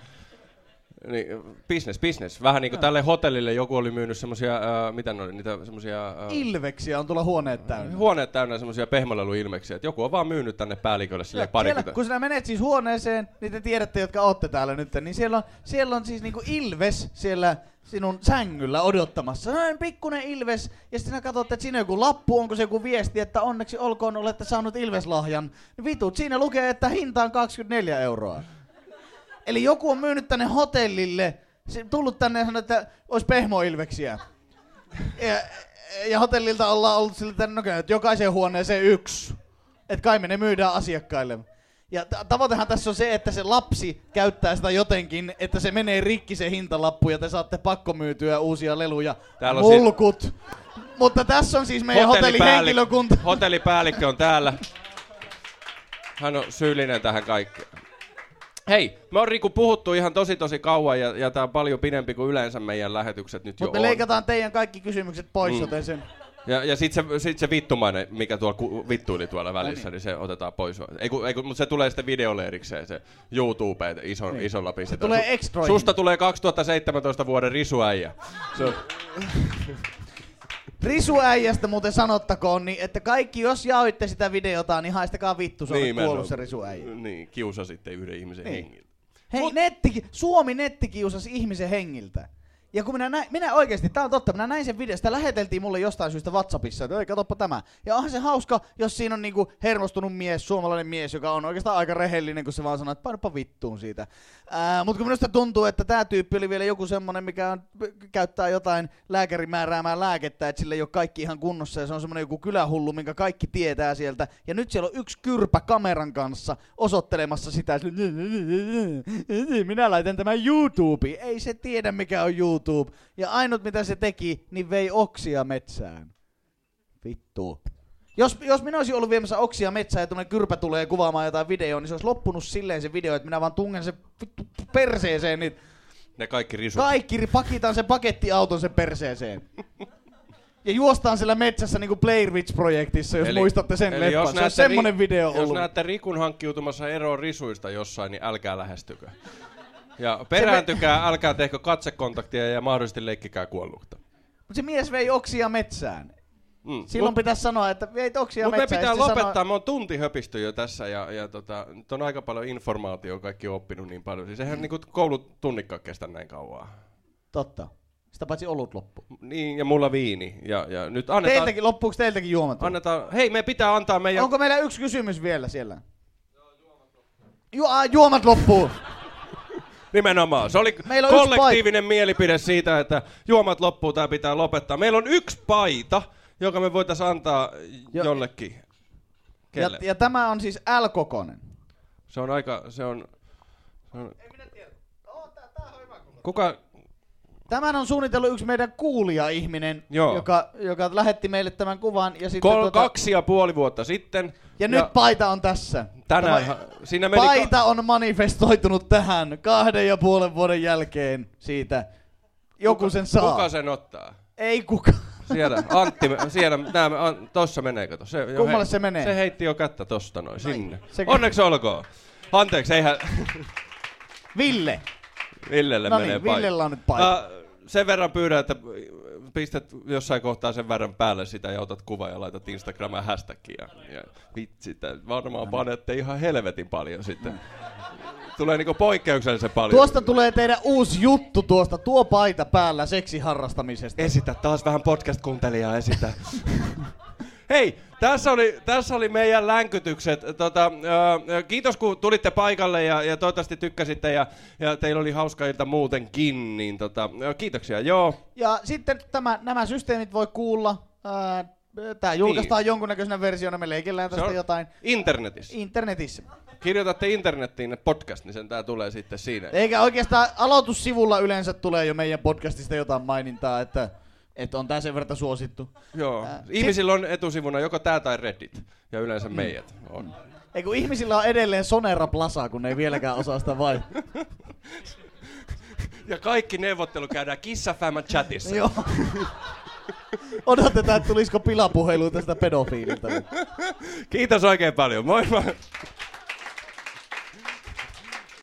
Niin, business, business. Vähän niin kuin tälle hotellille joku oli myynyt semmosia, äh, mitä ne oli, niitä semmosia... Äh, Ilveksiä on tulla huoneet täynnä. huoneet täynnä semmosia pehmoleluilmeksiä, että joku on vaan myynyt tänne päällikölle sille siellä, kun sinä menet siis huoneeseen, niin te tiedätte, jotka olette täällä nyt, niin siellä on, siellä on siis niinku ilves siellä sinun sängyllä odottamassa. Sellainen pikkunen ilves, ja sitten sinä katsot, että siinä on joku lappu, onko se joku viesti, että onneksi olkoon olette saanut ilveslahjan. Niin vitut, siinä lukee, että hinta on 24 euroa. Eli joku on myynyt tänne hotellille, se tullut tänne ja sanonut, että olisi pehmoilveksiä. Ja, ja hotellilta ollaan ollut sillä, että, no, että jokaiseen huoneeseen yksi. Että kai me ne myydään asiakkaille. Ja t- tavoitehan tässä on se, että se lapsi käyttää sitä jotenkin, että se menee rikki se hintalappu ja te saatte pakkomyytyä uusia leluja. Täällä on si- Mulkut. Mutta tässä on siis meidän hotellihenkilökunta. Hotellipäällikkö on täällä. Hän on syyllinen tähän kaikkeen. Hei, me on Riku puhuttu ihan tosi tosi kauan ja, ja tää on paljon pidempi kuin yleensä meidän lähetykset nyt jo Mutta me on. leikataan teidän kaikki kysymykset pois, Mm. joten sen... Ja, ja sit se, sit se vittumainen, mikä tuolla ku, vittuili tuolla välissä, No niin. se otetaan pois. Ei, kun, ei, kun, mutta se tulee sitten videolle erikseen, se YouTube iso, niin. isolla pistetä. tulee extroihin. Susta tulee 2017 vuoden risuäijä. Se on, Risuäijästä muuten sanottakoon, niin että kaikki, jos jaoitte sitä videota, niin haistakaa vittu, se on Niin, kuollut en se oo- risuäijä. Niin, kiusa sitten yhden ihmisen niin. hengiltä. Hei, Mut- netti, Suomi netti kiusasi ihmisen hengiltä. Ja kun minä näin, minä oikeasti, tää on totta, minä näin sen video, sitä läheteltiin mulle jostain syystä Whatsappissa, että ei katoppa tämä. Ja onhan se hauska, jos siinä on niinku hermostunut mies, suomalainen mies, joka on oikeastaan aika rehellinen, kun se vaan sanoo, että painapa vittuun siitä. Mutta kun minusta tuntuu, että tämä tyyppi oli vielä joku semmonen, mikä on, käyttää jotain lääkärin määräämää lääkettä, että sillä ei ole kaikki ihan kunnossa ja se on semmonen joku kylähullu, minkä kaikki tietää sieltä. Ja nyt siellä on yksi kyrpä kameran kanssa osoittelemassa sitä, että minä laitan tämän YouTubeen. Ei se tiedä mikä on YouTube. Ja ainut mitä se teki, niin vei oksia metsään. Vittu. Jos, jos minä olisin ollut viemässä oksia metsään ja tuommoinen kyrpä tulee kuvaamaan jotain videoa, niin se olisi loppunut silleen se video, että minä vaan tungen sen vittu perseeseen, niin Ne kaikki risut. kaikki pakitaan sen pakettiauton sen perseeseen. Ja juostaan siellä metsässä niinku Blair Witch-projektissa, jos muistatte sen leffan. Se on semmonen Ri- video Jos ollut. näette Rikun hankkiutumassa eroon risuista jossain, niin älkää lähestykö. Ja perääntykää, älkää tehkö katsekontaktia ja mahdollisesti leikkikää kuollutta. Mut se mies vei oksia metsään. Mm. Silloin Mut- pitäisi sanoa, että veit oksia Mutta me metsään. pitää ja sitten lopettaa, sanoo- me on tunti höpisty jo tässä ja, ja tota, nyt on aika paljon informaatiota kaikki oppinut niin paljon. Siis eihän niinku koulut tunnikkaan kestä näin kauan. Totta. Sitä paitsi olut loppu. Niin, ja mulla viini. Ja, ja nyt annetaan, Teiltäkin, loppuuko teiltäkin juomat? annetaan, hei me pitää antaa meidän... Onko meillä yksi kysymys vielä siellä? Ju- a, juomat loppuu. Nimenomaan. Se oli Meillä on yksi kollektiivinen mielipide siitä, että juomat loppuu, tämä pitää lopettaa. Meillä on yksi paita, joka me voitaisiin antaa Jo- jollekin. Ja, Kelle? ja tämä on siis L-kokonen. Se on aika, se on... Se on kuka, Tämän on suunnitellut yksi meidän kuulija-ihminen, Joo. joka, joka lähetti meille tämän kuvan. Ja, sitten kol, tota, kaksi ja puoli vuotta sitten. Ja nyt paita on tässä. tänään, Tämä siinä meni... paita on manifestoitunut tähän kahden ja puolen vuoden jälkeen siitä. Joku sen saa. Kuka sen ottaa? Ei kuka. Siellä, Antti, siellä, nää, an, tossa menee, kato. Se, jo Kummalle se menee? Se heitti jo kättä tosta noin, sinne. Se- Onneksi olkoon. Anteeksi, eihän Ville. Villelle No menee paita. Villellä on nyt paita. Ah, sen verran pyydän, että pistät jossain kohtaa sen verran päälle sitä ja otat kuva ja laitat Instagramaan hashtagia. Ja vitsi, varmaan panette ihan helvetin paljon sitten. Tulee niinku poikkeuksellisen paljon. Tuosta tulee teidän uusi juttu tuosta, tuo paita päällä seksiharrastamisesta. Esitä taas vähän podcast-kuuntelijaa, esitä. Hei, tässä oli, tässä oli meidän länkytykset. Tota, ö, kiitos kun tulitte paikalle ja, ja toivottavasti tykkäsitte ja, ja teillä oli hauska ilta muutenkin. Niin tota, ö, kiitoksia, joo. Ja sitten tämä, nämä systeemit voi kuulla. Ää, Tää julkaistaan niin. jonkunnäköisenä versiona, me leikellään tästä jotain internetissä. internetissä. Kirjoitatte internettiin että podcast, niin sen tää tulee sitten siinä. Eikä oikeastaan aloitussivulla yleensä tulee jo meidän podcastista jotain mainintaa, että, että on tää sen verran suosittu. Joo. Ää, Ihmisillä on etusivuna joko tää tai Reddit. Ja yleensä mm. meidät on. Ei kun ihmisillä on edelleen Sonera Plaza, kun ne ei vieläkään osaa sitä vai. ja kaikki neuvottelu käydään kissafämmän chatissa. Joo. Odotetaan, että tulisiko pilapuheluita tästä pedofiililta. Kiitos oikein paljon. Moi moi.